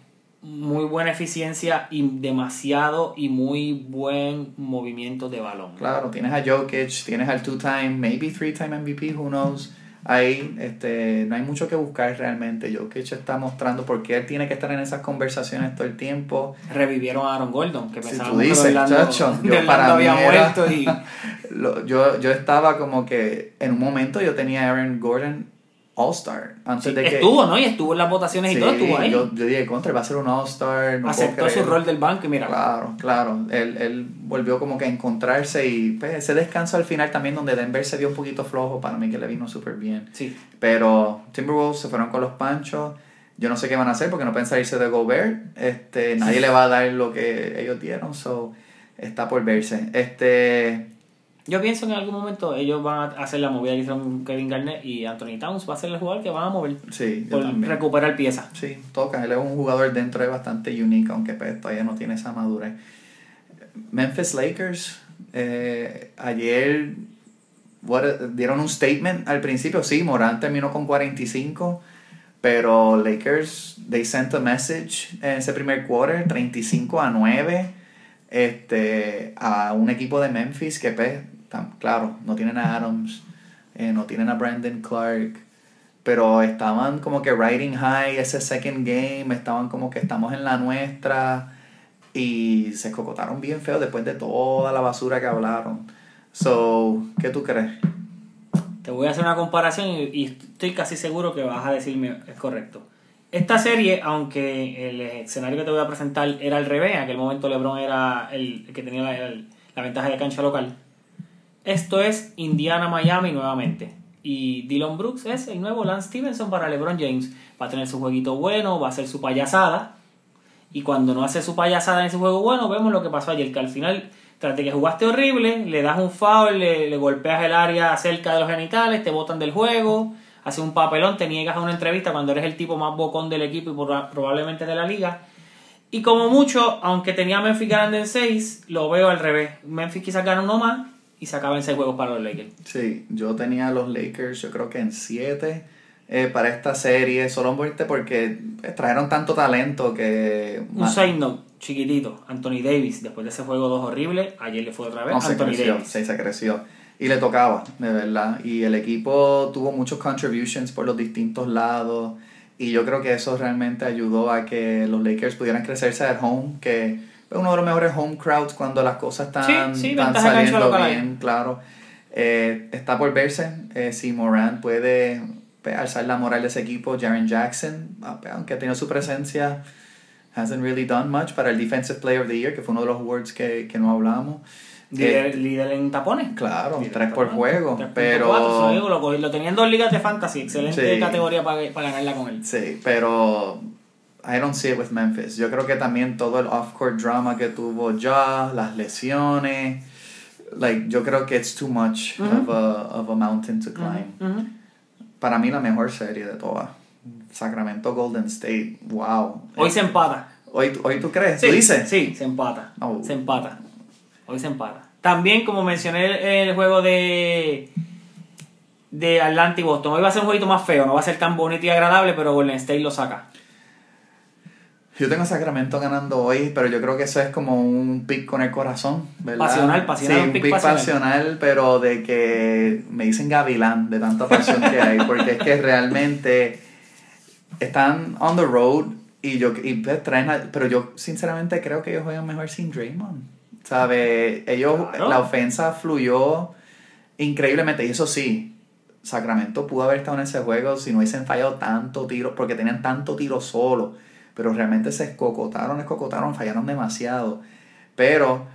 muy buena eficiencia y demasiado y muy buen movimiento de balón. Claro, tienes a Jokic, tienes al two-time, maybe three-time MVP, who knows. Ahí este, no hay mucho que buscar realmente. Jokic está mostrando por qué él tiene que estar en esas conversaciones todo el tiempo. Revivieron a Aaron Gordon, que Si pensábamos tú dices, que Orlando, chacho, yo para mí había era- muerto y *laughs* Lo- yo, yo estaba como que en un momento yo tenía a Aaron Gordon All-Star. Antes de que. estuvo, ¿no? Y estuvo en las votaciones y todo, estuvo ahí. Yo, yo dije, contra, va a ser un All-Star. no Aceptó su creerlo". rol del banco y mira, Claro, claro. Él, él volvió como que a encontrarse y pues, ese descanso al final también donde Denver se vio un poquito flojo, para mí que le vino súper bien. sí. Pero Timberwolves se fueron con los panchos. Yo no sé qué van a hacer porque no piensan irse de Gobert. Este, nadie *laughs* le va a dar lo que ellos dieron, so está por verse. Este, Yo pienso que en algún momento ellos van a hacer la movida que hicieron Kevin Garnett y Anthony Towns va a ser el jugador que van a mover Sí, por recuperar piezas. Sí, toca. Él es un jugador dentro de bastante único, aunque pues, todavía no tiene esa madurez. Memphis Lakers, eh, ayer what- dieron un statement al principio. Sí, Morán terminó con 45, pero Lakers, they sent a message en ese primer quarter, 35 a 9, este, a un equipo de Memphis que, pues, claro, no tienen a Adams, eh, no tienen a Brandon Clark, pero estaban como que riding high ese second game, estaban como que estamos en la nuestra y se escocotaron bien feo después de toda la basura que hablaron. So, ¿qué tú crees? Te voy a hacer una comparación y, estoy casi seguro que vas a decirme es correcto. Esta serie, aunque el escenario que te voy a presentar era al revés, en aquel momento LeBron era el, que tenía la, la ventaja de cancha local. Esto es Indiana-Miami nuevamente. Y Dylan Brooks es el nuevo Lance Stevenson para LeBron James. Va a tener su jueguito bueno, va a hacer su payasada. Y cuando no hace su payasada en ese juego bueno, vemos lo que pasó ayer, que al final, tras de que jugaste horrible, le das un foul, le, golpeas el área cerca de los genitales, te botan del juego, haces un papelón, te niegas a una entrevista cuando eres el tipo más bocón del equipo y probablemente de la liga. Y como mucho, aunque tenía Memphis ganando en 6, lo veo al revés. Memphis quizás gana uno más y se acaban 6 juegos para los Lakers. Sí, yo tenía a los Lakers, yo creo que en 7 para esta serie, solo muerte porque trajeron tanto talento que... Un side note, chiquitito, Anthony Davis, después de ese juego 2 horrible, ayer le fue otra vez No, se Anthony creció, Davis. sí, se creció. Y le tocaba, de verdad. Y el equipo tuvo muchos contributions por los distintos lados. Y yo creo que eso realmente ayudó a que los Lakers pudieran crecerse at home, que uno de los mejores home crowds cuando las cosas están, Sí, sí, están saliendo bien, claro. Eh, está por verse eh, si Moran puede pues, alzar la moral de ese equipo. Jaren Jackson, aunque ha tenido su presencia, hasn't really done much para el Defensive Player of the Year, que fue uno de los awards que, que no hablamos. Líder, Eh, líder en tapones. Claro, Líder tres por tapones. juego, 3.4, pero- digo, lo, lo tenía en dos ligas de fantasy, excelente Sí. categoría para, para ganarla con él. Sí, pero I don't see it with Memphis. Yo creo que también todo el off-court drama que tuvo ya, las lesiones, like, yo creo que it's too much of, a, of a mountain to climb. Ujú. Para mí la mejor serie de todas. Sacramento Golden State, wow. Hoy se empata. Hoy, hoy tú crees, Sí, ¿tú dices? Sí, se empata. Oh. Se empata. Hoy se empata. También, como mencioné el juego de de Atlanta y Boston, hoy va a ser un jueguito más feo, no va a ser tan bonito y agradable, pero Golden State lo saca. Yo tengo Sacramento ganando hoy, pero yo creo que eso es como un pick con el corazón, ¿verdad? Pasional, pasional, Sí, un pick pick pasional. pasional, pero de que me dicen gavilán de tanta pasión que hay, porque es que realmente están on the road y yo y pues traen a- pero yo sinceramente creo que ellos juegan mejor sin Draymond. ¿Sabe? Ellos Claro. la ofensa fluyó increíblemente y eso sí, Sacramento pudo haber estado en ese juego si no hubiesen fallado tanto tiro, porque tenían tanto tiro solo, pero realmente se escocotaron, escocotaron, fallaron demasiado. Pero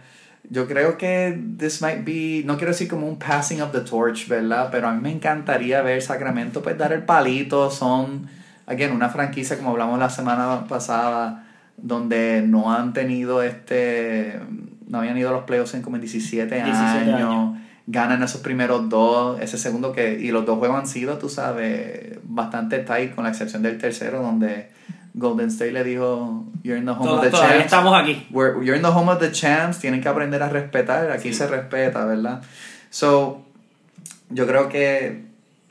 yo creo que this might be, no quiero decir como un passing of the torch, ¿verdad? Pero a mí me encantaría ver Sacramento pues dar el palito, son, again, una franquicia como hablamos la semana pasada, donde no han tenido este, no habían ido a los playoffs en como en 17, 17 años, años. ganan esos primeros dos, ese segundo que, y los dos juegos han sido, tú sabes, bastante tight, con la excepción del tercero, donde Golden State le dijo, you're in the home of the todavía champs. estamos aquí. We're- you're in the home of the champs, tienen que aprender a respetar, aquí Sí. se respeta, ¿verdad? So, yo creo que,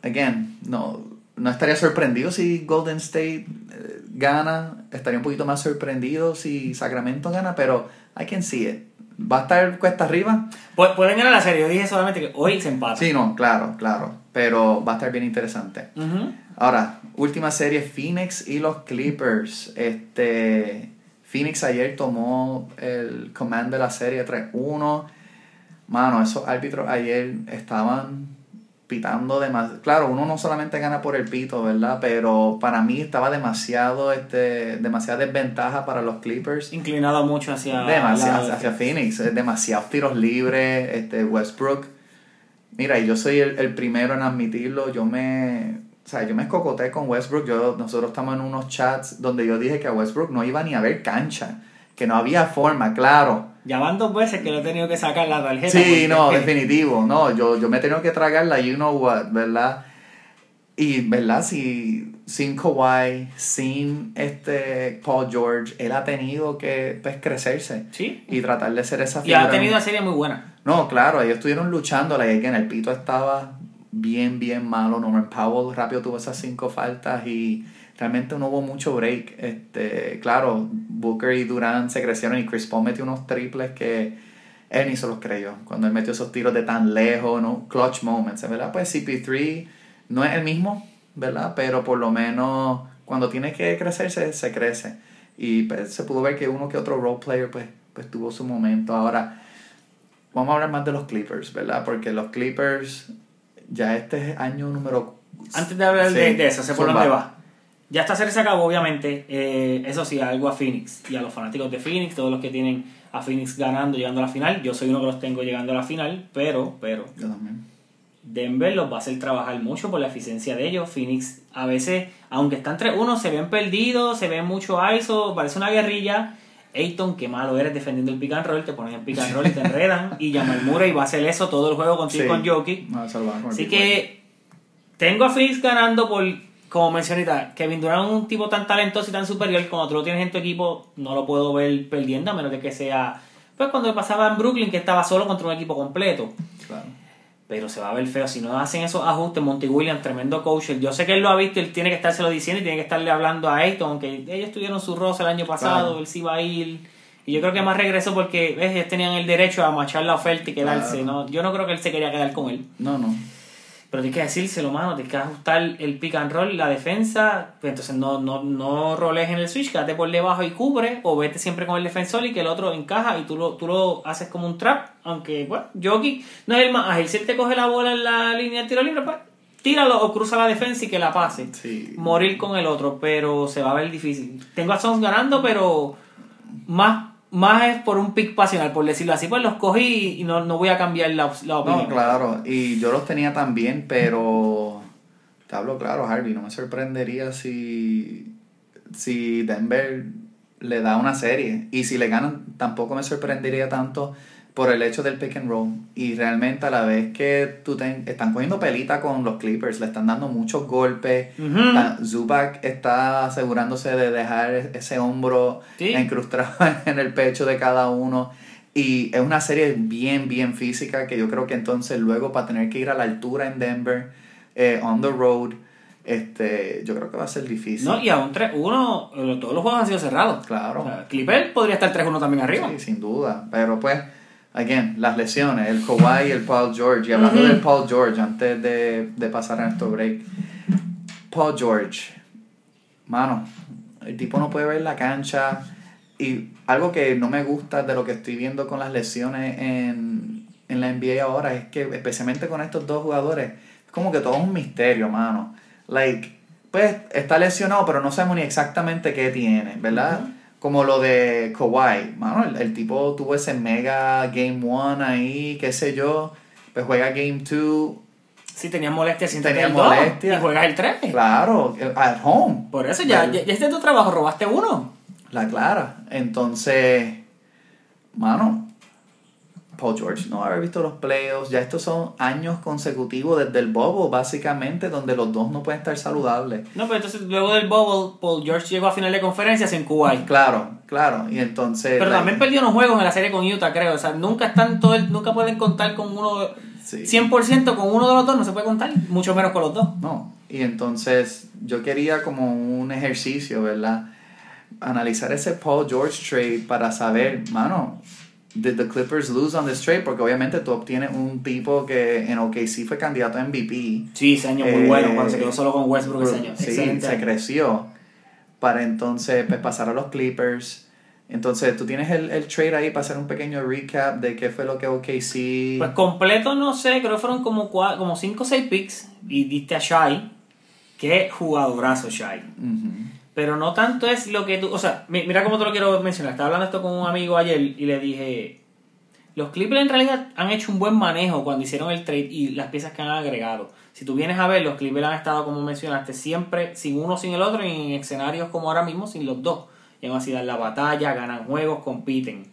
again, no, no estaría sorprendido si Golden State eh, gana, estaría un poquito más sorprendido si Sacramento gana, pero I can see it. ¿Va a estar cuesta arriba? Pu- Pueden ganar la serie, yo dije solamente que hoy se empata. Sí, no, claro, claro, pero va a estar bien interesante. Ujú. Ahora, última serie, Phoenix y los Clippers. Este, Phoenix ayer tomó el command de la serie 3-1. Mano, esos árbitros ayer estaban pitando demasiado. Claro, uno no solamente gana por el pito, ¿verdad? Pero para mí estaba demasiado, este, demasiada desventaja para los Clippers. Inclinado mucho hacia, Demasiado, la- hacia Phoenix, demasiados tiros libres, este Westbrook. Mira, y yo soy el, el primero en admitirlo, yo me, o sea, yo me escocoté con Westbrook, yo, nosotros estamos en unos chats donde yo dije que a Westbrook no iba ni a ver cancha, que no había forma, claro. Ya van dos veces que lo he tenido que sacar la tarjeta. Sí, no, *laughs* definitivo. No, yo, yo me he tenido que tragar la you know what, ¿verdad? Y, ¿verdad? Si, sin Kawhi, sin este Paul George, él ha tenido que pues, crecerse Sí. y tratar de ser esa Y ha figura. tenido una serie muy buena. No, claro, ellos estuvieron luchando, la que en el pito estaba bien, bien malo. Norman Powell rápido tuvo esas cinco faltas y realmente no hubo mucho break. Este, claro, Booker y Durant se crecieron y Chris Paul metió unos triples que él ni se los creyó. Cuando él metió esos tiros de tan lejos, ¿no? Clutch moments, ¿verdad? Pues CP3 no es el mismo, ¿verdad? Pero por lo menos cuando tiene que crecerse, se crece. Y pues, se pudo ver que uno que otro role player pues, pues tuvo su momento. Ahora, vamos a hablar más de los Clippers, ¿verdad? Porque los Clippers, ya este es año número... Antes de hablar Sí, de, de eso, sé por dónde va. Ya esta serie se acabó, obviamente. Eh, eso sí, algo a Phoenix. Y a los fanáticos de Phoenix, todos los que tienen a Phoenix ganando, llegando a la final. Yo soy uno que los tengo llegando a la final, pero, pero, Yo también. Denver los va a hacer trabajar mucho por la eficiencia de ellos. Phoenix, a veces, aunque están 3-1, se ven perdidos, se ven mucho ISO, parece una guerrilla. Ayton, qué malo eres defendiendo el pick and roll, te ponen el pick and roll y te enredan. y Jamal Murray va a hacer eso todo el juego contigo Sí. con Jokic. No, Así que tengo a Phoenix ganando por, como mencioné Kevin Durant es un tipo tan talentoso y tan superior, como tú lo tienes en tu equipo, no lo puedo ver perdiendo, a menos de que sea, pues cuando pasaba en Brooklyn, que estaba solo contra un equipo completo. Claro. Pero se va a ver feo si no hacen esos ajustes. Monty Williams, tremendo coach. Yo sé que él lo ha visto, él tiene que estárselo diciendo y tiene que estarle hablando a Ayton, aunque ellos tuvieron su rosa el año pasado, Claro. él sí va a ir. Y yo creo que más regresó porque ¿ves? ellos tenían el derecho a machar la oferta y quedarse. Claro. ¿no? Yo no creo que él se quería quedar con él. No, no. Pero tienes que decírselo, mano, tienes que ajustar el pick and roll, la defensa, pues entonces no, no, no roles en el switch, quédate por debajo y cubre, o vete siempre con el defensor y que el otro encaja y tú lo, tú lo haces como un trap, aunque, bueno, Jokic no es el más ágil, si él te coge la bola en la línea de tiro libre, pues tíralo o cruza la defensa y que la pase. Sí. Morir con el otro, pero se va a ver difícil. Tengo a Suns ganando, pero más, más es por un pick pasional, por decirlo así, pues los cogí y no, no voy a cambiar la, la opinión. No, claro. Y yo los tenía también, pero... Te hablo claro, Harvey. No me sorprendería si... Si Denver le da una serie. Y si le ganan, tampoco me sorprendería tanto por el hecho del pick and roll. Y realmente a la vez que tú ten- están cogiendo pelita con los Clippers, le están dando muchos golpes. Ah, Zubac está asegurándose de dejar ese hombro Sí. incrustado *laughs* en el pecho de cada uno. Y es una serie bien, bien física que yo creo que entonces luego para tener que ir a la altura en Denver, eh, on the road, este, yo creo que va a ser difícil. No, y aún 3-1, eh, todos los juegos han sido cerrados. Claro. O sea, Clipper podría estar 3-1 también arriba. Sí, sin duda. Pero pues, again, las lesiones, el Kawhi y el Paul George. Y hablando del Paul George, antes de, de pasar a nuestro break, Paul George, mano, el tipo no puede ver la cancha. Y algo que no me gusta de lo que estoy viendo con las lesiones en, en la NBA ahora es que, especialmente con estos dos jugadores, es como que todo es un misterio, mano. Like, pues está lesionado, pero no sabemos ni exactamente qué tiene, ¿verdad? Como lo de Kawhi, mano, el, el tipo tuvo ese mega Game 1 ahí, qué sé yo, pues juega Game 2, Si tenías molestia, sin Tenía el 2 molestia. y juegas el 3. claro, at home. Por eso ya, Well, ya, ya es de tu trabajo, robaste uno. La clara. Entonces, mano, Paul George no haber visto los playoffs. Ya estos son años consecutivos desde el bobo, básicamente, donde los dos no pueden estar saludables. No, pero entonces luego del bubble, Paul George llegó a final de conferencia sin Kuwait. Claro, claro. Y entonces. Pero like, también perdió unos juegos en la serie con Utah, creo. O sea, nunca están todo el- nunca pueden contar con uno. Sí. 100% con uno de los dos no se puede contar, mucho menos con los dos. No. Y entonces yo quería como un ejercicio, ¿verdad? Analizar ese Paul George trade para saber, mano, did the Clippers lose on this trade? Porque obviamente tú obtienes un tipo que en OKC fue candidato a MVP. Sí, ese año muy Eh, bueno, cuando se quedó solo con Westbrook ese año. Sí, Excelente se año. creció para entonces pues, pasar a los Clippers. Entonces, tú tienes el, el trade ahí para hacer un pequeño recap de qué fue lo que OKC. Pues completo no sé, creo que fueron como 5 como cinco o 6 picks y diste a Shai. Qué jugadorazo Shai. Pero no tanto es lo que tú. O sea, mi- mira cómo te lo quiero mencionar. Estaba hablando esto con un amigo ayer y le dije. Los Clippers en realidad han hecho un buen manejo cuando hicieron el trade y las piezas que han agregado. Si tú vienes a ver, los Clippers han estado, como mencionaste, siempre sin uno, sin el otro, y en escenarios como ahora mismo, sin los dos. Y aún así dan la batalla, ganan juegos, compiten.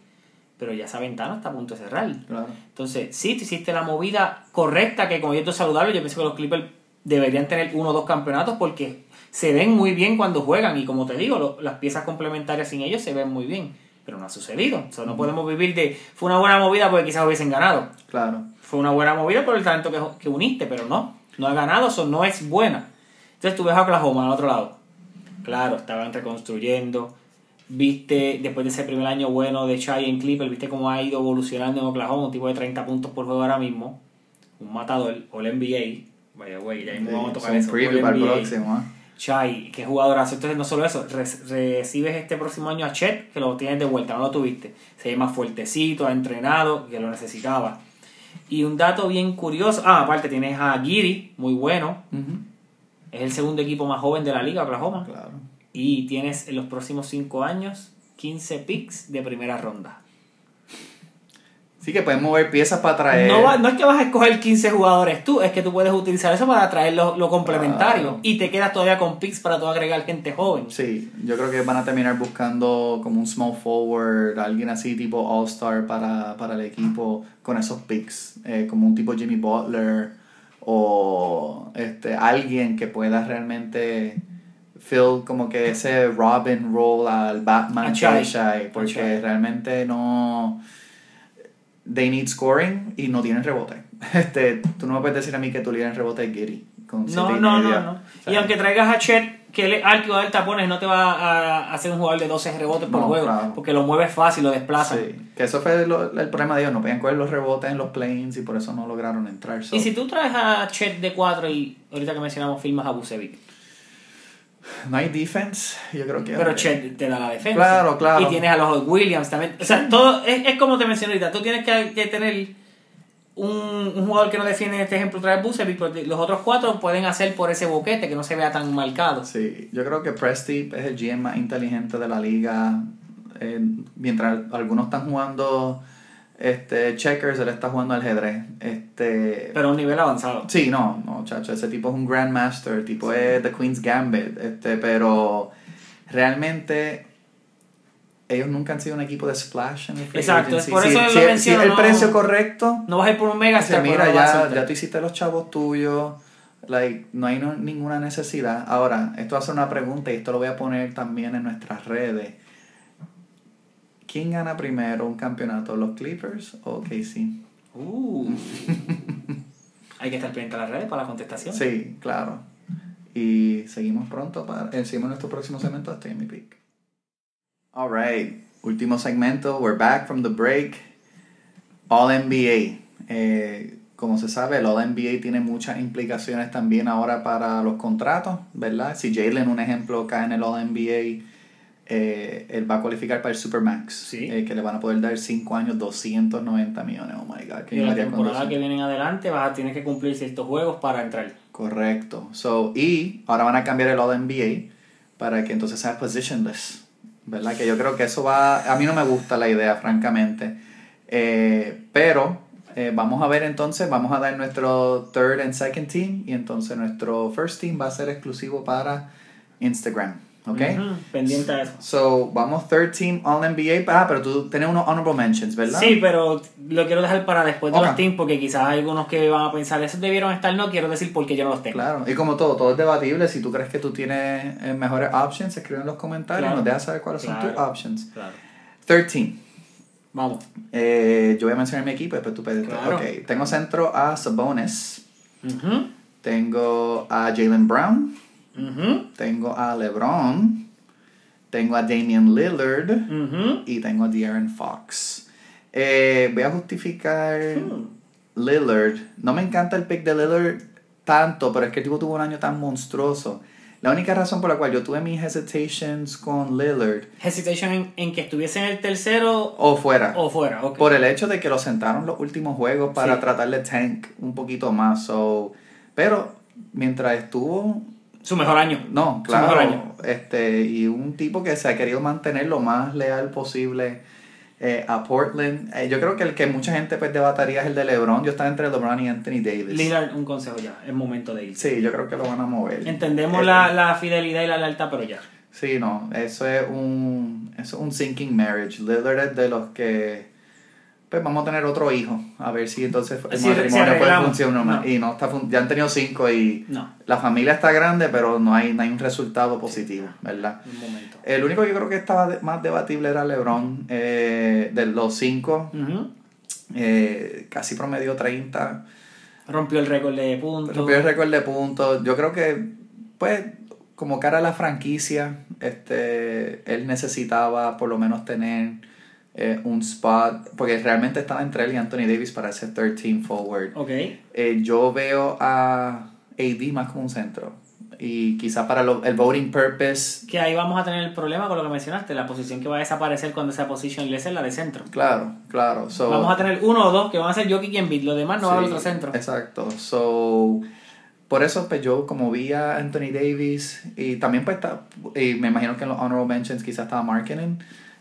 pero ya esa ventana está a punto de cerrar. Claro. Entonces, sí, tú hiciste la movida correcta, que como yo estoy saludable, yo pienso que los Clippers deberían tener uno o dos campeonatos porque se ven muy bien cuando juegan y como te digo, lo- las piezas complementarias sin ellos se ven muy bien, pero no ha sucedido. O sea, no podemos vivir de, fue una buena movida porque quizás hubiesen ganado. Claro. Fue una buena movida por el talento que, que uniste, pero no, no ha ganado, eso no es buena. Entonces tú ves a Oklahoma al otro lado. Claro, estaban reconstruyendo. Viste, después de ese primer año bueno de Chai en Clipper, viste cómo ha ido evolucionando en Oklahoma, un tipo de 30 puntos por juego ahora mismo. Un matador, All NBA. Vaya, güey, ya mismo vamos a tocar eso. preview para el próximo, ¿ah? Chai, qué jugadorazo. Entonces, no solo eso, re- recibes este próximo año a Chet, que lo tienes de vuelta, no lo tuviste. Se ve más fuertecito, ha entrenado, que lo necesitaba. Y un dato bien curioso, ah, aparte tienes a Giri, muy bueno, es el segundo equipo más joven de la liga, Oklahoma. Claro. Y tienes en los próximos 5 años 15 picks de primera ronda. Sí que pueden mover piezas para traer. No, va- no es que vas a escoger 15 jugadores tú, es que tú puedes utilizar eso para traer lo, lo complementario. Claro. Y te quedas todavía con picks para tú agregar gente joven. Sí, yo creo que van a terminar buscando como un small forward, alguien así tipo All-Star para, para el equipo con esos picks, eh, como un tipo Jimmy Butler o este alguien que pueda realmente fill como que ese Robin role al Batman Shai, porque realmente no they need scoring y no tienen rebote. *laughs* Este, tú no me puedes decir a mí que tu líder en rebote es Giri con No, no, no, no. Y aunque traigas a Chet, que él es alto y va a dar tapones, no te va a hacer un jugador de 12 rebotes por No, juego, claro. porque lo mueves fácil, lo desplaza. Sí, que eso fue lo- el problema de ellos, no podían coger los rebotes en los planes y por eso no lograron entrar. So, Y si tú traes a Chet de 4 y ahorita que mencionamos firmas a Bucevic, no hay defense, yo creo que... pero Chet te da la defensa. Claro, claro. Y tienes a los Williams también. O sea, todo es, es como te mencioné ahorita, tú tienes que, que tener un, un jugador que no defiende, en este ejemplo, trae Bucevic, pero los otros cuatro pueden hacer por ese boquete que no se vea tan marcado. Sí, yo creo que Presti es el GM más inteligente de la liga. Eh, mientras algunos están jugando este checkers, él está jugando ajedrez. Este, Pero a un nivel avanzado. Sí, no, no, chacho, ese tipo es un Grandmaster, el tipo es The Queen's Gambit, este, pero realmente ellos nunca han sido un equipo de splash en el free Exacto, agency. por Si- eso si, lo si menciono, el no- precio correcto, No vas a ir por un mega dice, mira, ya, ya tú hiciste los chavos tuyos, like, no hay no- ninguna necesidad. Ahora, esto va a ser una pregunta y esto lo voy a poner también en nuestras redes. ¿Quién gana primero un campeonato, los Clippers o KC? Uh. *laughs* Hay que estar pendiente a las redes para la contestación. Sí, claro. Y seguimos pronto para seguimos nuestro próximo segmento hasta mi peak. All right, último segmento. We're back from the break. All NBA. Eh, como se sabe, el All NBA tiene muchas implicaciones también ahora para los contratos, ¿verdad? Si Jalen, un ejemplo, cae en el All NBA, eh, él va a cualificar para el Supermax, Sí. eh, que le van a poder dar 5 años, 290 millones. Oh my God, ¿qué Y la temporada 200? que viene en adelante vas a tener que cumplir ciertos juegos para entrar. Correcto. So, y ahora van a cambiar el All NBA para que entonces sea positionless. ¿Verdad? Que yo creo que eso va. A mí no me gusta la idea, francamente. Eh, pero eh, vamos a ver entonces, vamos a dar nuestro third and second team. Y entonces nuestro first team va a ser exclusivo para Instagram. ¿Ok? Ujú, Pendiente a eso. So, vamos third team All NBA. Ah, pero tú tienes unos honorable mentions, ¿verdad? Sí, pero lo quiero dejar para después de los teams porque quizás hay algunos que van a pensar, esos debieron estar, no quiero decir porque yo no los tengo. Claro, y como todo, todo es debatible. Si tú crees que tú tienes eh, mejores options, escribe en los comentarios Claro. y nos dejas saber cuáles son tus options. Claro. 13. Vamos. Eh, yo voy a mencionar mi equipo después tú puedes. Claro. Ok, tengo centro a Sabonis. Tengo a Jalen Brown. Tengo a LeBron. Tengo a Damian Lillard. Y tengo a De'Aaron Fox. Eh, voy a justificar Hmm. Lillard. No me encanta el pick de Lillard tanto, pero es que el tipo tuvo un año tan monstruoso. La única razón por la cual yo tuve mis hesitations con Lillard Hesitation en, en que estuviese en el tercero o fuera, o fuera. por el hecho de que lo sentaron los últimos juegos para Sí. tratar de tank un poquito más. So, pero mientras estuvo, Su mejor año. no, Su mejor claro, año. este y un tipo que se ha querido mantener lo más leal posible eh, a Portland. Eh, yo creo que el que mucha gente pues debataría es el de LeBron. Yo estaba entre LeBron y Anthony Davis. Lillard, un consejo ya. Es momento de irse. Sí, yo creo que lo van a mover. Entendemos Eh, la, la fidelidad y la lealtad, pero ya. Sí, no, eso es un, eso es un sinking marriage. Lillard es de los que pues vamos a tener otro hijo, a ver si entonces el matrimonio puede funcionar. No. Y no está ya han tenido cinco y No, la familia está grande, pero no hay, no hay un resultado positivo, ¿verdad? un momento. El único que yo creo que estaba más debatible era LeBron, eh, de los cinco, eh, casi promedió 30, Rompió el récord de puntos. rompió el récord de puntos. Yo creo que, pues, como cara a la franquicia, este, él necesitaba por lo menos tener eh, un spot, porque realmente estaba entre él y Anthony Davis para ese third team forward. Ok. Eh, yo veo a AD más como un centro. Y quizá para lo- el voting purpose, Que ahí vamos a tener el problema con lo que mencionaste. La posición que va a desaparecer cuando esa position es la de centro. claro, claro. So, Vamos a tener uno o dos que van a ser Jokic y Embiid. Los demás no va a haber Sí, otro centro. Exacto. So, por eso pues yo como vi a Anthony Davis y también pues está, y me imagino que en los honorable mentions quizás estaba Markkinen,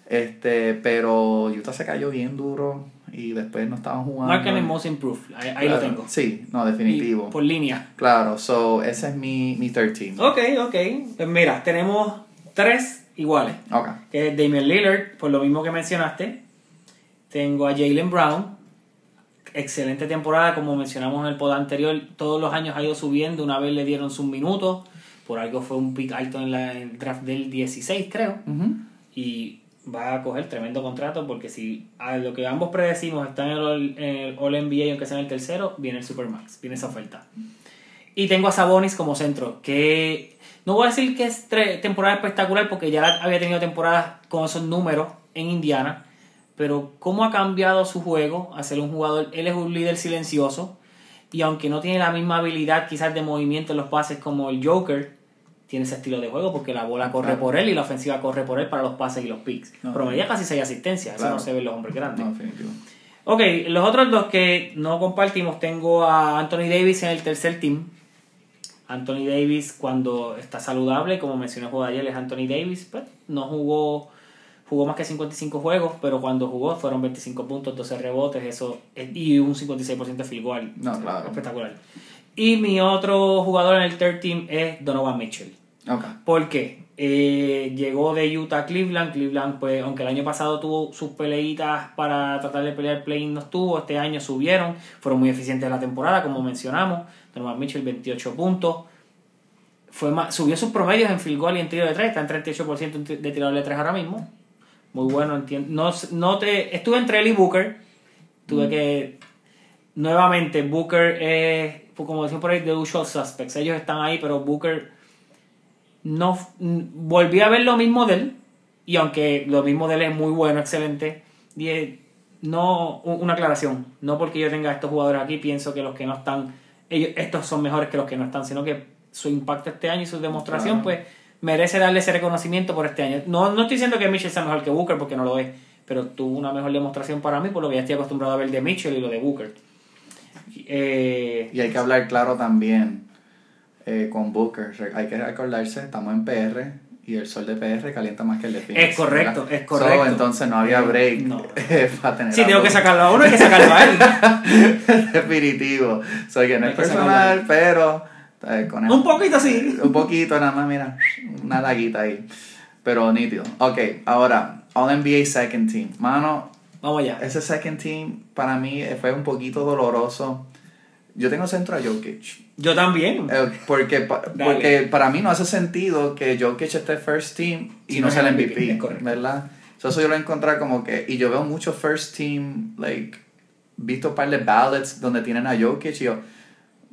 este, pero Utah se cayó bien duro y después no estaban jugando. Marken en Most Improved. Ahí, ahí lo tengo. Sí, no, Y definitivo. por línea. Claro, so ese es mi, mi third team. Ok, ok. Pues mira, tenemos tres iguales. Ok. Que es Damian Lillard, por lo mismo que mencionaste. Tengo a Jalen Brown. Excelente temporada, como mencionamos en el pod anterior. Todos los años ha ido subiendo. Una vez le dieron sus minutos. Por algo fue un pick alto en, la, en el draft del 16, creo. Ujú. Y va a coger tremendo contrato porque si a lo que ambos predecimos está en el All, en el All NBA, aunque sea en el tercero, viene el Supermax, viene esa oferta. Y tengo a Sabonis como centro, que no voy a decir que es temporada espectacular porque ya había tenido temporadas con esos números en Indiana, pero cómo ha cambiado su juego a ser un jugador, él es un líder silencioso y aunque no tiene la misma habilidad quizás de movimiento en los pases como el Joker, tiene ese estilo de juego porque la bola corre Claro. por él y la ofensiva corre por él para los pases y los picks. No, Promedia casi 6 asistencias, Claro. eso no se ve en los hombres grandes. No, definitivo. Ok, los otros dos que no compartimos, tengo a Anthony Davis en el tercer team. Anthony Davis cuando está saludable, como mencioné el juego ayer, es Anthony Davis, pues no jugó jugó más que 55 juegos, pero cuando jugó fueron 25 puntos, 12 rebotes, eso es- y un 56% de field goal. No, claro. Espectacular. Y mi otro jugador en el third team es Donovan Mitchell. Ok. ¿Por qué? Eh, llegó de Utah a Cleveland. Cleveland, pues, aunque el año pasado tuvo sus peleitas para tratar de pelear play no estuvo. Este año subieron. Fueron muy eficientes en la temporada, como mencionamos. Donovan Mitchell, 28 puntos. Fue más, subió sus promedios en field goal y en tiro de 3. Está en 38% de tirador de 3 ahora mismo. Muy bueno, entiendo. No, no te, estuve entre él y Booker. Tuve que. Nuevamente, Booker es, como decían por ahí, the usual suspects. Ellos están ahí, pero Booker no volví a ver lo mismo de él y aunque lo mismo de él es muy bueno excelente no una aclaración no porque yo tenga estos jugadores aquí pienso que los que no están ellos estos son mejores que los que no están sino que su impacto este año y su demostración pues merece darle ese reconocimiento por este año. No, no estoy diciendo que Mitchell sea mejor que Booker porque no lo es pero tuvo una mejor demostración para mí por lo que ya estoy acostumbrado a ver de Mitchell y lo de Booker eh, Y hay que hablar claro también eh, con Booker. Hay que recordarse, estamos en PR y el sol de PR calienta más que el de Phoenix. Es correcto, ¿verdad? es correcto. So, entonces no había Eh, break no. *laughs* para tener si a tengo que sacarlo a uno hay que sacarlo a él *laughs* Definitivo. Soy que no es personal, pero eh, con un poquito sí un poquito nada más, mira, una laguita ahí. Pero nítido. Ok, ahora, All NBA Second Team. Mano, Vamos allá. ese second team para mí fue un poquito doloroso. Yo tengo centro a Jokic. Yo también. Eh, porque, pa- porque para mí no hace sentido que Jokic esté first team y Si no no sea el MVP, MVP. ¿verdad? So, eso yo lo encontré como que... Y yo veo mucho first team, like, visto par de ballots donde tienen a Jokic y yo...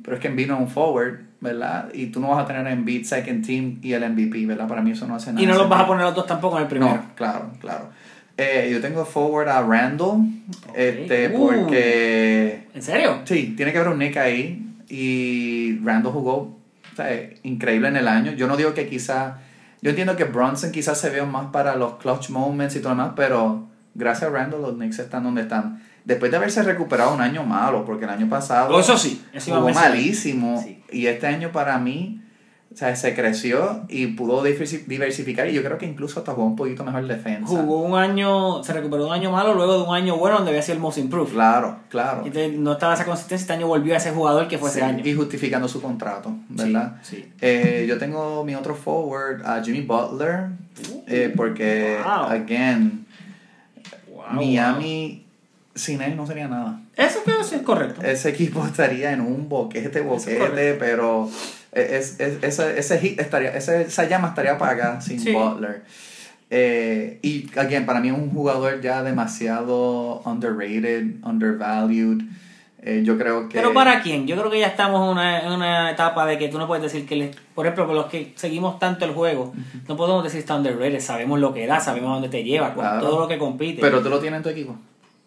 Pero es que Embiid no es un forward, ¿verdad? Y tú no vas a tener a Embiid second team y el MVP, ¿verdad? Para mí eso no hace nada. y no los vas a poner los dos tampoco en el primero. No, claro, claro. Eh, yo tengo forward a Randall, este, Uh. porque... ¿En serio? Sí, tiene que haber un Nick ahí. Y Randall jugó o sea, increíble en el año. Yo no digo que quizá. Yo entiendo que Bronson quizás se vea más para los clutch moments y todo lo demás, pero gracias a Randall los Knicks están donde están. Después de haberse recuperado un año malo, porque el año pasado Oh, eso sí. Eso jugó malísimo. Sí. Y este año para mí, o sea, se creció y pudo diversi- diversificar. Y yo creo que incluso hasta jugó un poquito mejor defensa. Jugó un año, se recuperó un año malo luego de un año bueno donde había sido el most improved. Claro, claro. Y entonces no estaba esa consistencia, este año volvió a ese jugador que fue Sí, ese año. Y justificando su contrato, ¿verdad? Sí, sí. Eh, yo tengo mi otro forward, a Jimmy Butler, eh, porque, Wow. again, Wow, Miami sin él no sería nada. Eso creo que sí es correcto. Ese equipo *laughs* estaría en un boquete, boquete, pero es, es- ese, ese hit estaría, ese- esa llama estaría apagada sin Sí. Butler. Eh, y, again, para mí es un jugador ya demasiado underrated, undervalued. Eh, yo creo que... Pero para quién? Yo creo que ya estamos en una, en una etapa de que tú no puedes decir que, le- por ejemplo, por los que seguimos tanto el juego, no podemos decir está underrated, sabemos lo que da, sabemos a dónde te lleva, con Claro. todo lo que compite. Pero tú lo tienes en tu equipo.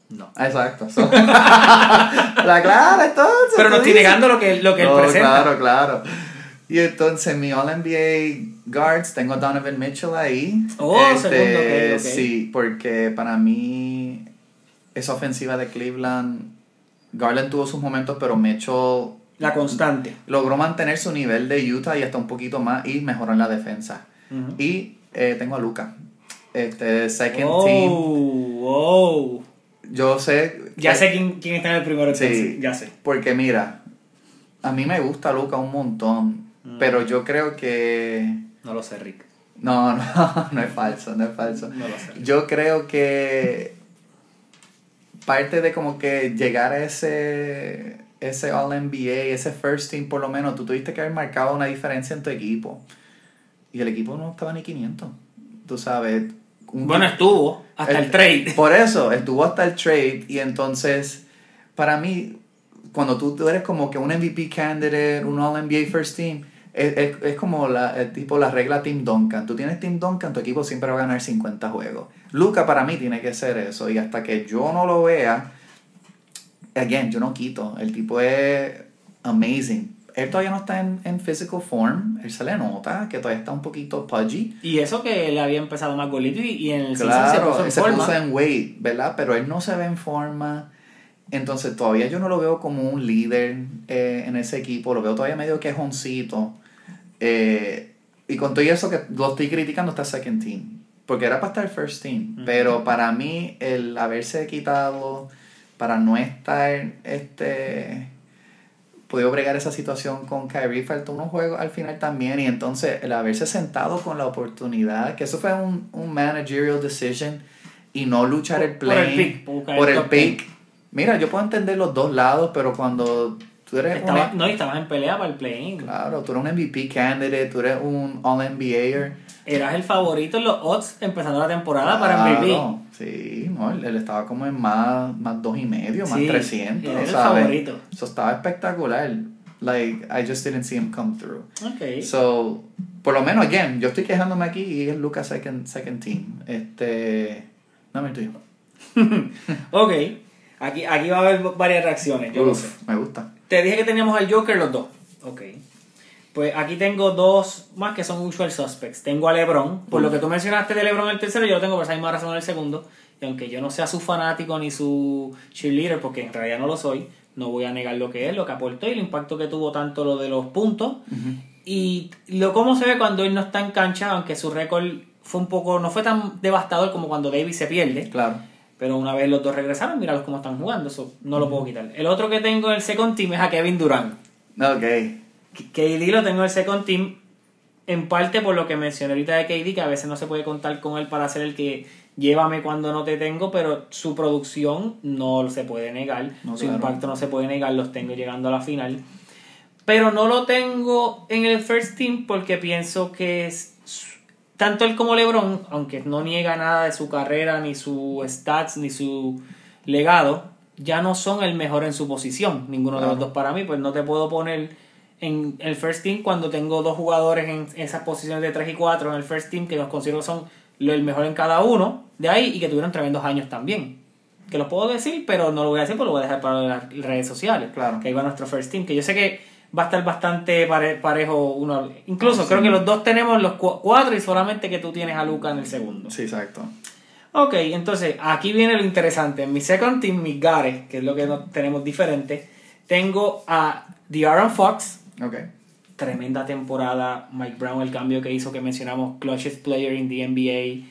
no. Exacto. so- *laughs* la clara, entonces. Pero no estoy negando lo que, lo que él No, presenta. Claro, claro. Y entonces mi All-NBA Guards, tengo a Donovan Mitchell ahí. Este, Oh, segundo, ok, ok. Sí, porque para mí esa ofensiva de Cleveland, Garland tuvo sus momentos, pero Mitchell La constante. logró mantener su nivel de Utah y hasta un poquito más y mejoró en la defensa. Y eh, tengo a Luca. Este, second Oh, team. oh. Yo sé. Ya que- sé quién, quién está en el primero entonces. Sí. Ya sé. Porque mira, a mí me gusta Luca un montón, Mm. pero yo creo que... No lo sé, Rick. No, *laughs* no, no es falso, no es falso. No lo sé. Yo creo que parte de como que llegar a ese, ese All-NBA, ese First Team por lo menos, tú tuviste que haber marcado una diferencia en tu equipo. Y el equipo no estaba ni 500. Tú sabes. un- Bueno, estuvo hasta el, trade. *laughs* por eso, estuvo hasta el trade y entonces, para mí, cuando tú, tú eres como que un MVP candidate, un All-NBA First Team, es, es, es como la, el tipo la regla Team Duncan. Tú tienes Team Duncan, tu equipo siempre va a ganar 50 juegos. Luca para mí tiene que ser eso y hasta que yo no lo vea, again, yo no quito. El tipo es amazing. Él todavía no está en, en physical form, él se le nota que todavía está un poquito pudgy. Y eso que él había empezado más golito y, y en el Claro, se puso en se forma. puso en weight, ¿verdad? Pero él no se ve en forma. Entonces todavía yo no lo veo como un líder eh, en ese equipo. Lo veo todavía medio quejoncito. Eh, y con todo eso que lo estoy criticando está second team. Porque era para estar first team. Pero para mí el haberse quitado para no estar este podido bregar esa situación con Kyrie faltó unos juegos al final también y entonces el haberse sentado con la oportunidad que eso fue un, un managerial decision y no luchar el Por- por el play pick, por el pick mira yo puedo entender los dos lados pero cuando tú eres Estaba, un, no, y estabas en pelea para el play-in. claro tú eres un MVP candidate tú eres un All NBAer Eras el favorito en los odds empezando la temporada para MVP. Claro, sí no él, él estaba como en más más dos y medio más Sí, 300 era el ¿sabes? favorito. eso estaba espectacular like I just didn't see him come through Ok. So, por lo menos, again, yo estoy quejándome aquí y es Lucas second, second team. Este. No me tuyo. *laughs* ok. Aquí, aquí va a haber varias reacciones, yo lo sé. Uf, me gusta. Te dije que teníamos al Joker los dos. Ok. Pues aquí tengo dos más que son usual suspects. Tengo a LeBron. Por lo que tú mencionaste de LeBron el tercero, yo lo tengo por esa misma razón en el segundo. Y aunque yo no sea su fanático ni su cheerleader, porque en realidad no lo soy, no voy a negar lo que es, lo que aportó y el impacto que tuvo tanto lo de los puntos. Y lo cómo se ve cuando él no está en cancha, aunque su récord fue un poco, no fue tan devastador como cuando Davis se pierde. Claro. Pero una vez los dos regresaron, míralos cómo están jugando, eso no lo puedo quitar. El otro que tengo en el second team es a Kevin Durant. Ok. KD lo tengo en el second team, en parte por lo que mencioné ahorita de KD, que a veces no se puede contar con él para ser el que llévame cuando no te tengo, pero su producción no se puede negar, No, su claro. impacto no se puede negar, los tengo llegando a la final. Pero no lo tengo en el first team porque pienso que es- tanto él como LeBron, aunque no niega nada de su carrera, ni su stats, ni su legado, ya no son el mejor en su posición. Ninguno de los dos para mí, pues no te puedo poner en el first team cuando tengo dos jugadores en esas posiciones de 3 y 4 en el first team que los considero son lo- el mejor en cada uno de ahí y que tuvieron tremendos años también. Que los puedo decir, pero no lo voy a decir porque lo voy a dejar para las redes sociales. Claro. Que ahí va nuestro first team, que yo sé que va a estar bastante pare- parejo uno. Incluso Sí. creo que los dos tenemos los cu- cuatro y solamente que tú tienes a Luca en el segundo. Sí, exacto. Ok, entonces aquí viene lo interesante. En mi second team, mis Gares, que es lo que no tenemos diferente, tengo a De'Aaron Fox, Ok. tremenda temporada. Mike Brown, el cambio que hizo que mencionamos, clutchest player in the NBA.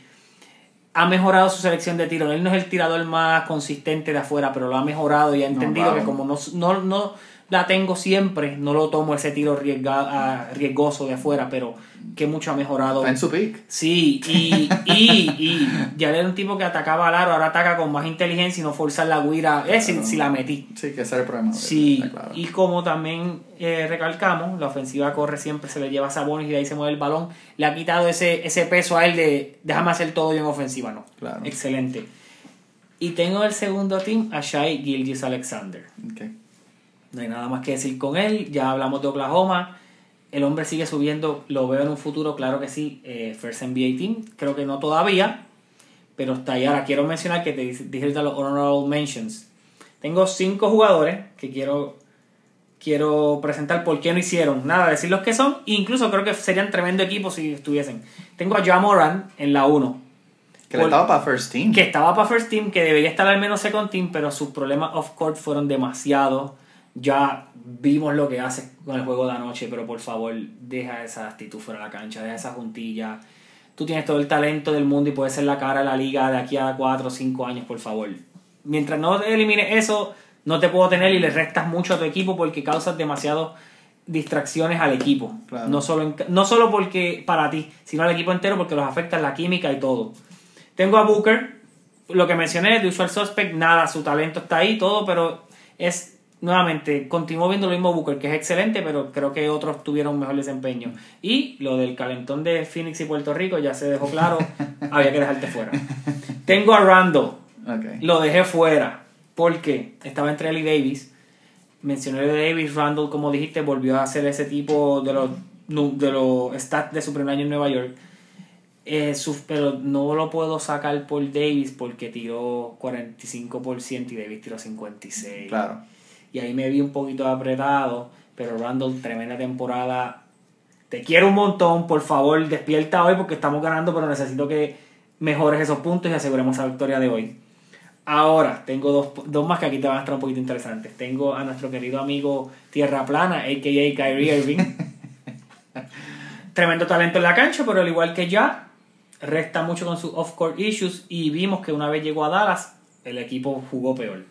Ha mejorado su selección de tiro. Él no es el tirador más consistente de afuera, pero lo ha mejorado y ha entendido claro. que como no, no, no, la tengo siempre, no lo tomo ese tiro riesga- ah, riesgoso de afuera, pero que mucho ha mejorado. Está en su peak. Sí, y, y, y ya era un tipo que atacaba al aro, ahora ataca con más inteligencia y no forzar la guira. Es si, si la metí. Sí, que ese era el problema. Sí, claro. y como también eh, recalcamos, la ofensiva corre siempre, se le lleva a Sabonis y de ahí se mueve el balón. Le ha quitado ese, ese peso a él de déjame hacer todo yo en ofensiva, no. Claro. Excelente. Y tengo el segundo team a Shai Gilgis Alexander. No hay nada más que decir con él. Ya hablamos de Oklahoma. El hombre sigue subiendo. Lo veo en un futuro, claro que sí. eh, First NBA Team. Creo que no todavía. Pero está ahí. Ahora quiero mencionar que te dije los Honorable Mentions. Tengo cinco jugadores que quiero, quiero presentar por qué no hicieron. Nada, decir los que son. Incluso creo que serían tremendo equipo si estuviesen. Tengo a Jamoran en la 1 Que Por- estaba para First Team. que estaba para First Team, que debería estar al menos Second Team, pero sus problemas off-court fueron demasiados. Ya vimos lo que hace con el juego de anoche, pero por favor, deja esa actitud fuera de la cancha, deja esa juntilla. Tú tienes todo el talento del mundo y puedes ser la cara de la liga de aquí a 4 o 5 años, por favor. Mientras no elimines eso, no te puedo tener y le restas mucho a tu equipo porque causas demasiadas distracciones al equipo. Claro. No, solo en- no solo porque para ti, sino al equipo entero porque los afecta la química y todo. Tengo a Booker, lo que mencioné de Usual Suspect, nada, su talento está ahí, todo, pero es, nuevamente, continúo viendo lo mismo Booker, que es excelente, pero creo que otros tuvieron mejor desempeño. Y lo del calentón de Phoenix y Puerto Rico ya se dejó claro, *laughs* había que dejarte fuera. Tengo a Randall, lo dejé fuera, porque estaba entre él y Davis. Mencioné de Davis, Randall, como dijiste, volvió a ser ese tipo de los, de los stats de su primer año en Nueva York. Eh, su- pero no lo puedo sacar por Davis porque tiró 45% y Davis tiró 56%. Claro. Y ahí me vi un poquito apretado. Pero Randall, tremenda temporada. Te quiero un montón. Por favor, despierta hoy porque estamos ganando. Pero necesito que mejores esos puntos y aseguremos la victoria de hoy. Ahora, tengo dos, dos más que aquí te van a estar un poquito interesantes. Tengo a nuestro querido amigo Tierra Plana, a.k.a. Kyrie Irving. *laughs* Tremendo talento en la cancha, pero al igual que ya, resta mucho con sus off-court issues y vimos que una vez llegó a Dallas, el equipo jugó peor.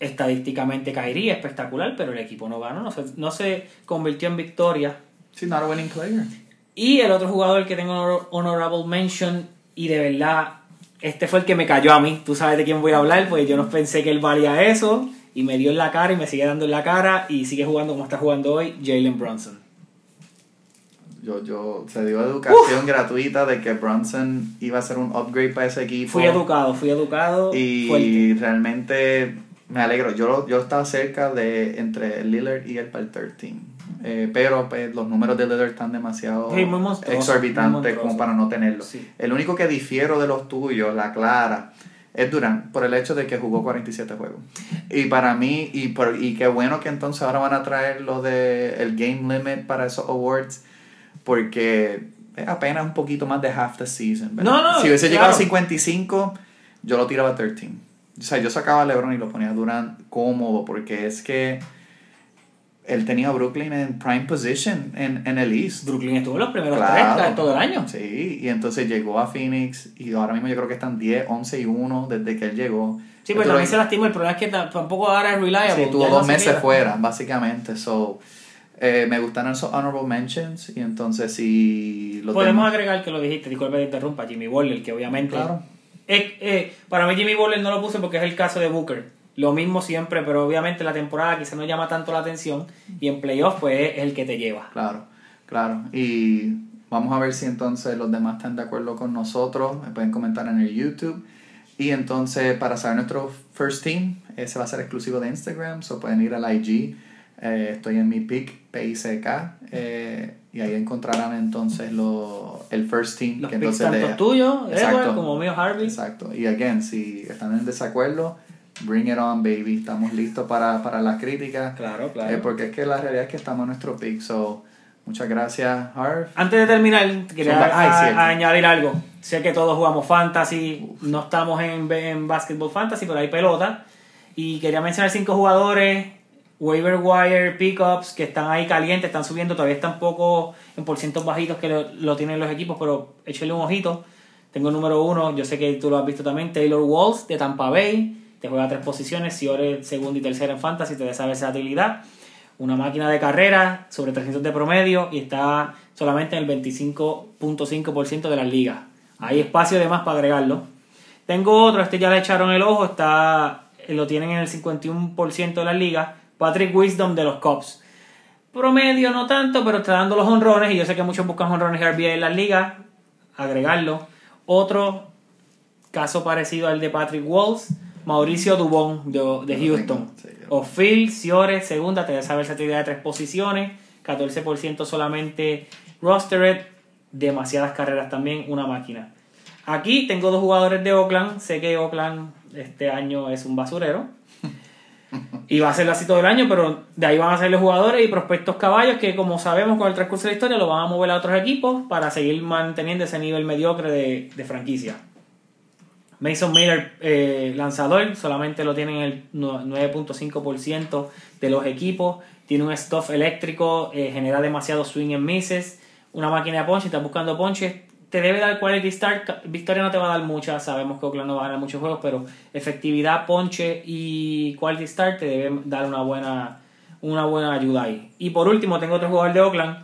Estadísticamente caería espectacular, pero el equipo no ganó, no se, no se convirtió en victoria. Sí, not a winning player. Y el otro jugador que tengo honor- honorable mention, y de verdad, este fue el que me cayó a mí. Tú sabes de quién voy a hablar, porque yo no pensé que él valía eso, y me dio en la cara y me sigue dando en la cara, y sigue jugando como está jugando hoy, Jalen Brunson. Yo, yo, se dio educación gratuita de que Bronson iba a ser un upgrade para ese equipo. Fui educado, fui educado. Y fuerte. realmente me alegro. Yo, yo estaba cerca de entre el Lillard y el para el 13. Eh, pero pues, los números de Lillard están demasiado Sí, exorbitantes como para no tenerlos. Sí. El único que difiero de los tuyos, la clara, es Durant, por el hecho de que jugó 47 juegos. Y para mí, y, por, y qué bueno que entonces ahora van a traer lo de el game limit para esos awards, porque es apenas un poquito más de half the season. ¿verdad? No, no, Si hubiese claro. llegado a 55, yo lo tiraba a 13. O sea, yo sacaba a LeBron y lo ponía a Durant cómodo, porque es que él tenía a Brooklyn en prime position en, en el East. Brooklyn estuvo en los primeros Claro. tres de todo el año. Sí, y entonces llegó a Phoenix y ahora mismo yo creo que están 10, 11 y 1 desde que él llegó. Sí, pero Esto también se lastimó. El problema es que ta- tampoco ahora es reliable. Sí, tuvo dos meses queda. fuera, básicamente. So, eh, me gustaron esos honorable mentions y entonces si lo Podemos tengo- agregar que lo dijiste, disculpe que te interrumpa, Jimmy Butler, que obviamente... Claro. Eh, para mí Jimmy Butler no lo puse porque es el caso de Booker. Lo mismo siempre, pero obviamente la temporada quizá no llama tanto la atención y en playoff pues es el que te lleva. Claro, claro. Y vamos a ver si entonces los demás están de acuerdo con nosotros. Me pueden comentar en el YouTube. Y entonces para saber nuestro first team, ese va a ser exclusivo de Instagram. So pueden ir al IG. Eh, estoy en mi pick, PICK. eh, y ahí encontrarán entonces lo, el first team. Los que picks entonces tanto le- Exacto. Edward, como mío Harvey. Exacto. Y again, si están en desacuerdo, bring it on, baby. Estamos listos para, para las críticas. Claro, claro. Eh, porque es que la realidad es que estamos en nuestro pick. So, muchas gracias, Harv. Antes de terminar, quería ay, a- añadir algo. Sé que todos jugamos fantasy, no estamos en, en basketball fantasy, pero hay pelota. Y quería mencionar cinco jugadores, waiver wire, pickups, que están ahí calientes, están subiendo, todavía están poco en porcientos bajitos que lo, lo tienen los equipos, pero échale un ojito. Tengo el número uno, yo sé que tú lo has visto también, Taylor Walls de Tampa Bay. Te juega tres posiciones, si eres segunda y tercera en fantasy, te da esa versatilidad. una máquina de carrera sobre 300 de promedio y está solamente en el 25.5% de las ligas. Hay espacio de más para agregarlo. Tengo otro, este ya le echaron el ojo, está lo tienen en el 51% de las ligas. Patrick Wisdom de los Cubs. Promedio no tanto, pero está dando los honrones y yo sé que muchos buscan honrones RBI en las ligas. Agregarlo. Otro caso parecido al de Patrick Walls, Mauricio Dubón de, de Houston. Ophil, Ciore, segunda, te esa versatilidad de tres posiciones, 14% solamente rostered, demasiadas carreras también, una máquina. Aquí tengo dos jugadores de Oakland, sé que Oakland este año es un basurero. Y va a ser así todo el año, pero de ahí van a ser los jugadores y prospectos caballos que, como sabemos con el transcurso de la historia, lo van a mover a otros equipos para seguir manteniendo ese nivel mediocre de, franquicia. Mason Miller, eh, lanzador, solamente lo tienen el nu- 9.5% de los equipos. Tiene un stuff eléctrico, eh, genera demasiado swing en misses. Una máquina de ponche, estás buscando ponches. Te debe dar quality start. Victoria no te va a dar muchas, sabemos que Oakland no va a ganar muchos juegos, pero efectividad, ponche y quality start te debe dar una buena, una buena ayuda ahí. Y por último, tengo otro jugador de Oakland,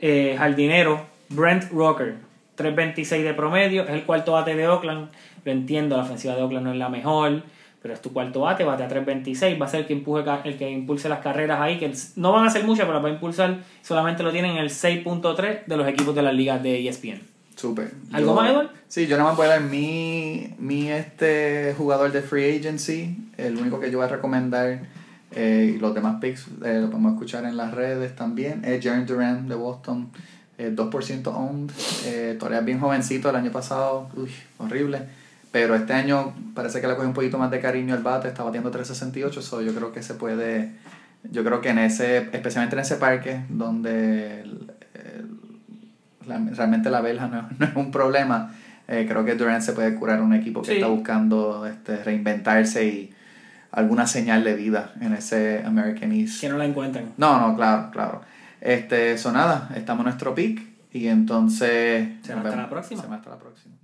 eh, jardinero, Brent Rocker. 3.26 de promedio, es el cuarto bate de Oakland. Lo entiendo, la ofensiva de Oakland no es la mejor, pero es tu cuarto bate, bate a 3.26, va a ser el que, empuje, el que impulse las carreras ahí, que no van a ser muchas, pero las va a impulsar, solamente lo tienen en el 6.3 de los equipos de las ligas de ESPN. Súper. ¿Algo Yo- más, Eduard? Sí, yo nada más voy a dar mi, mi este jugador de free agency. El único que yo voy a recomendar, eh, y los demás picks eh, lo podemos escuchar en las redes también, es Jaren Duran de Boston. eh, 2% owned. Eh, todavía es bien jovencito. El año pasado, uy, horrible. Pero este año parece que le cogió un poquito más de cariño al bate. Está batiendo 368. So yo creo que se puede. Yo creo que en ese, especialmente en ese parque, donde el- realmente la verja no, *laughs* no es un problema, eh, creo que Durant se puede curar un equipo que Sí. está buscando este, reinventarse y alguna señal de vida en ese American East. Que no la encuentran. No, no, claro, claro. Este, eso nada, estamos en nuestro pick y entonces... Nos hasta la próxima. Será hasta la próxima.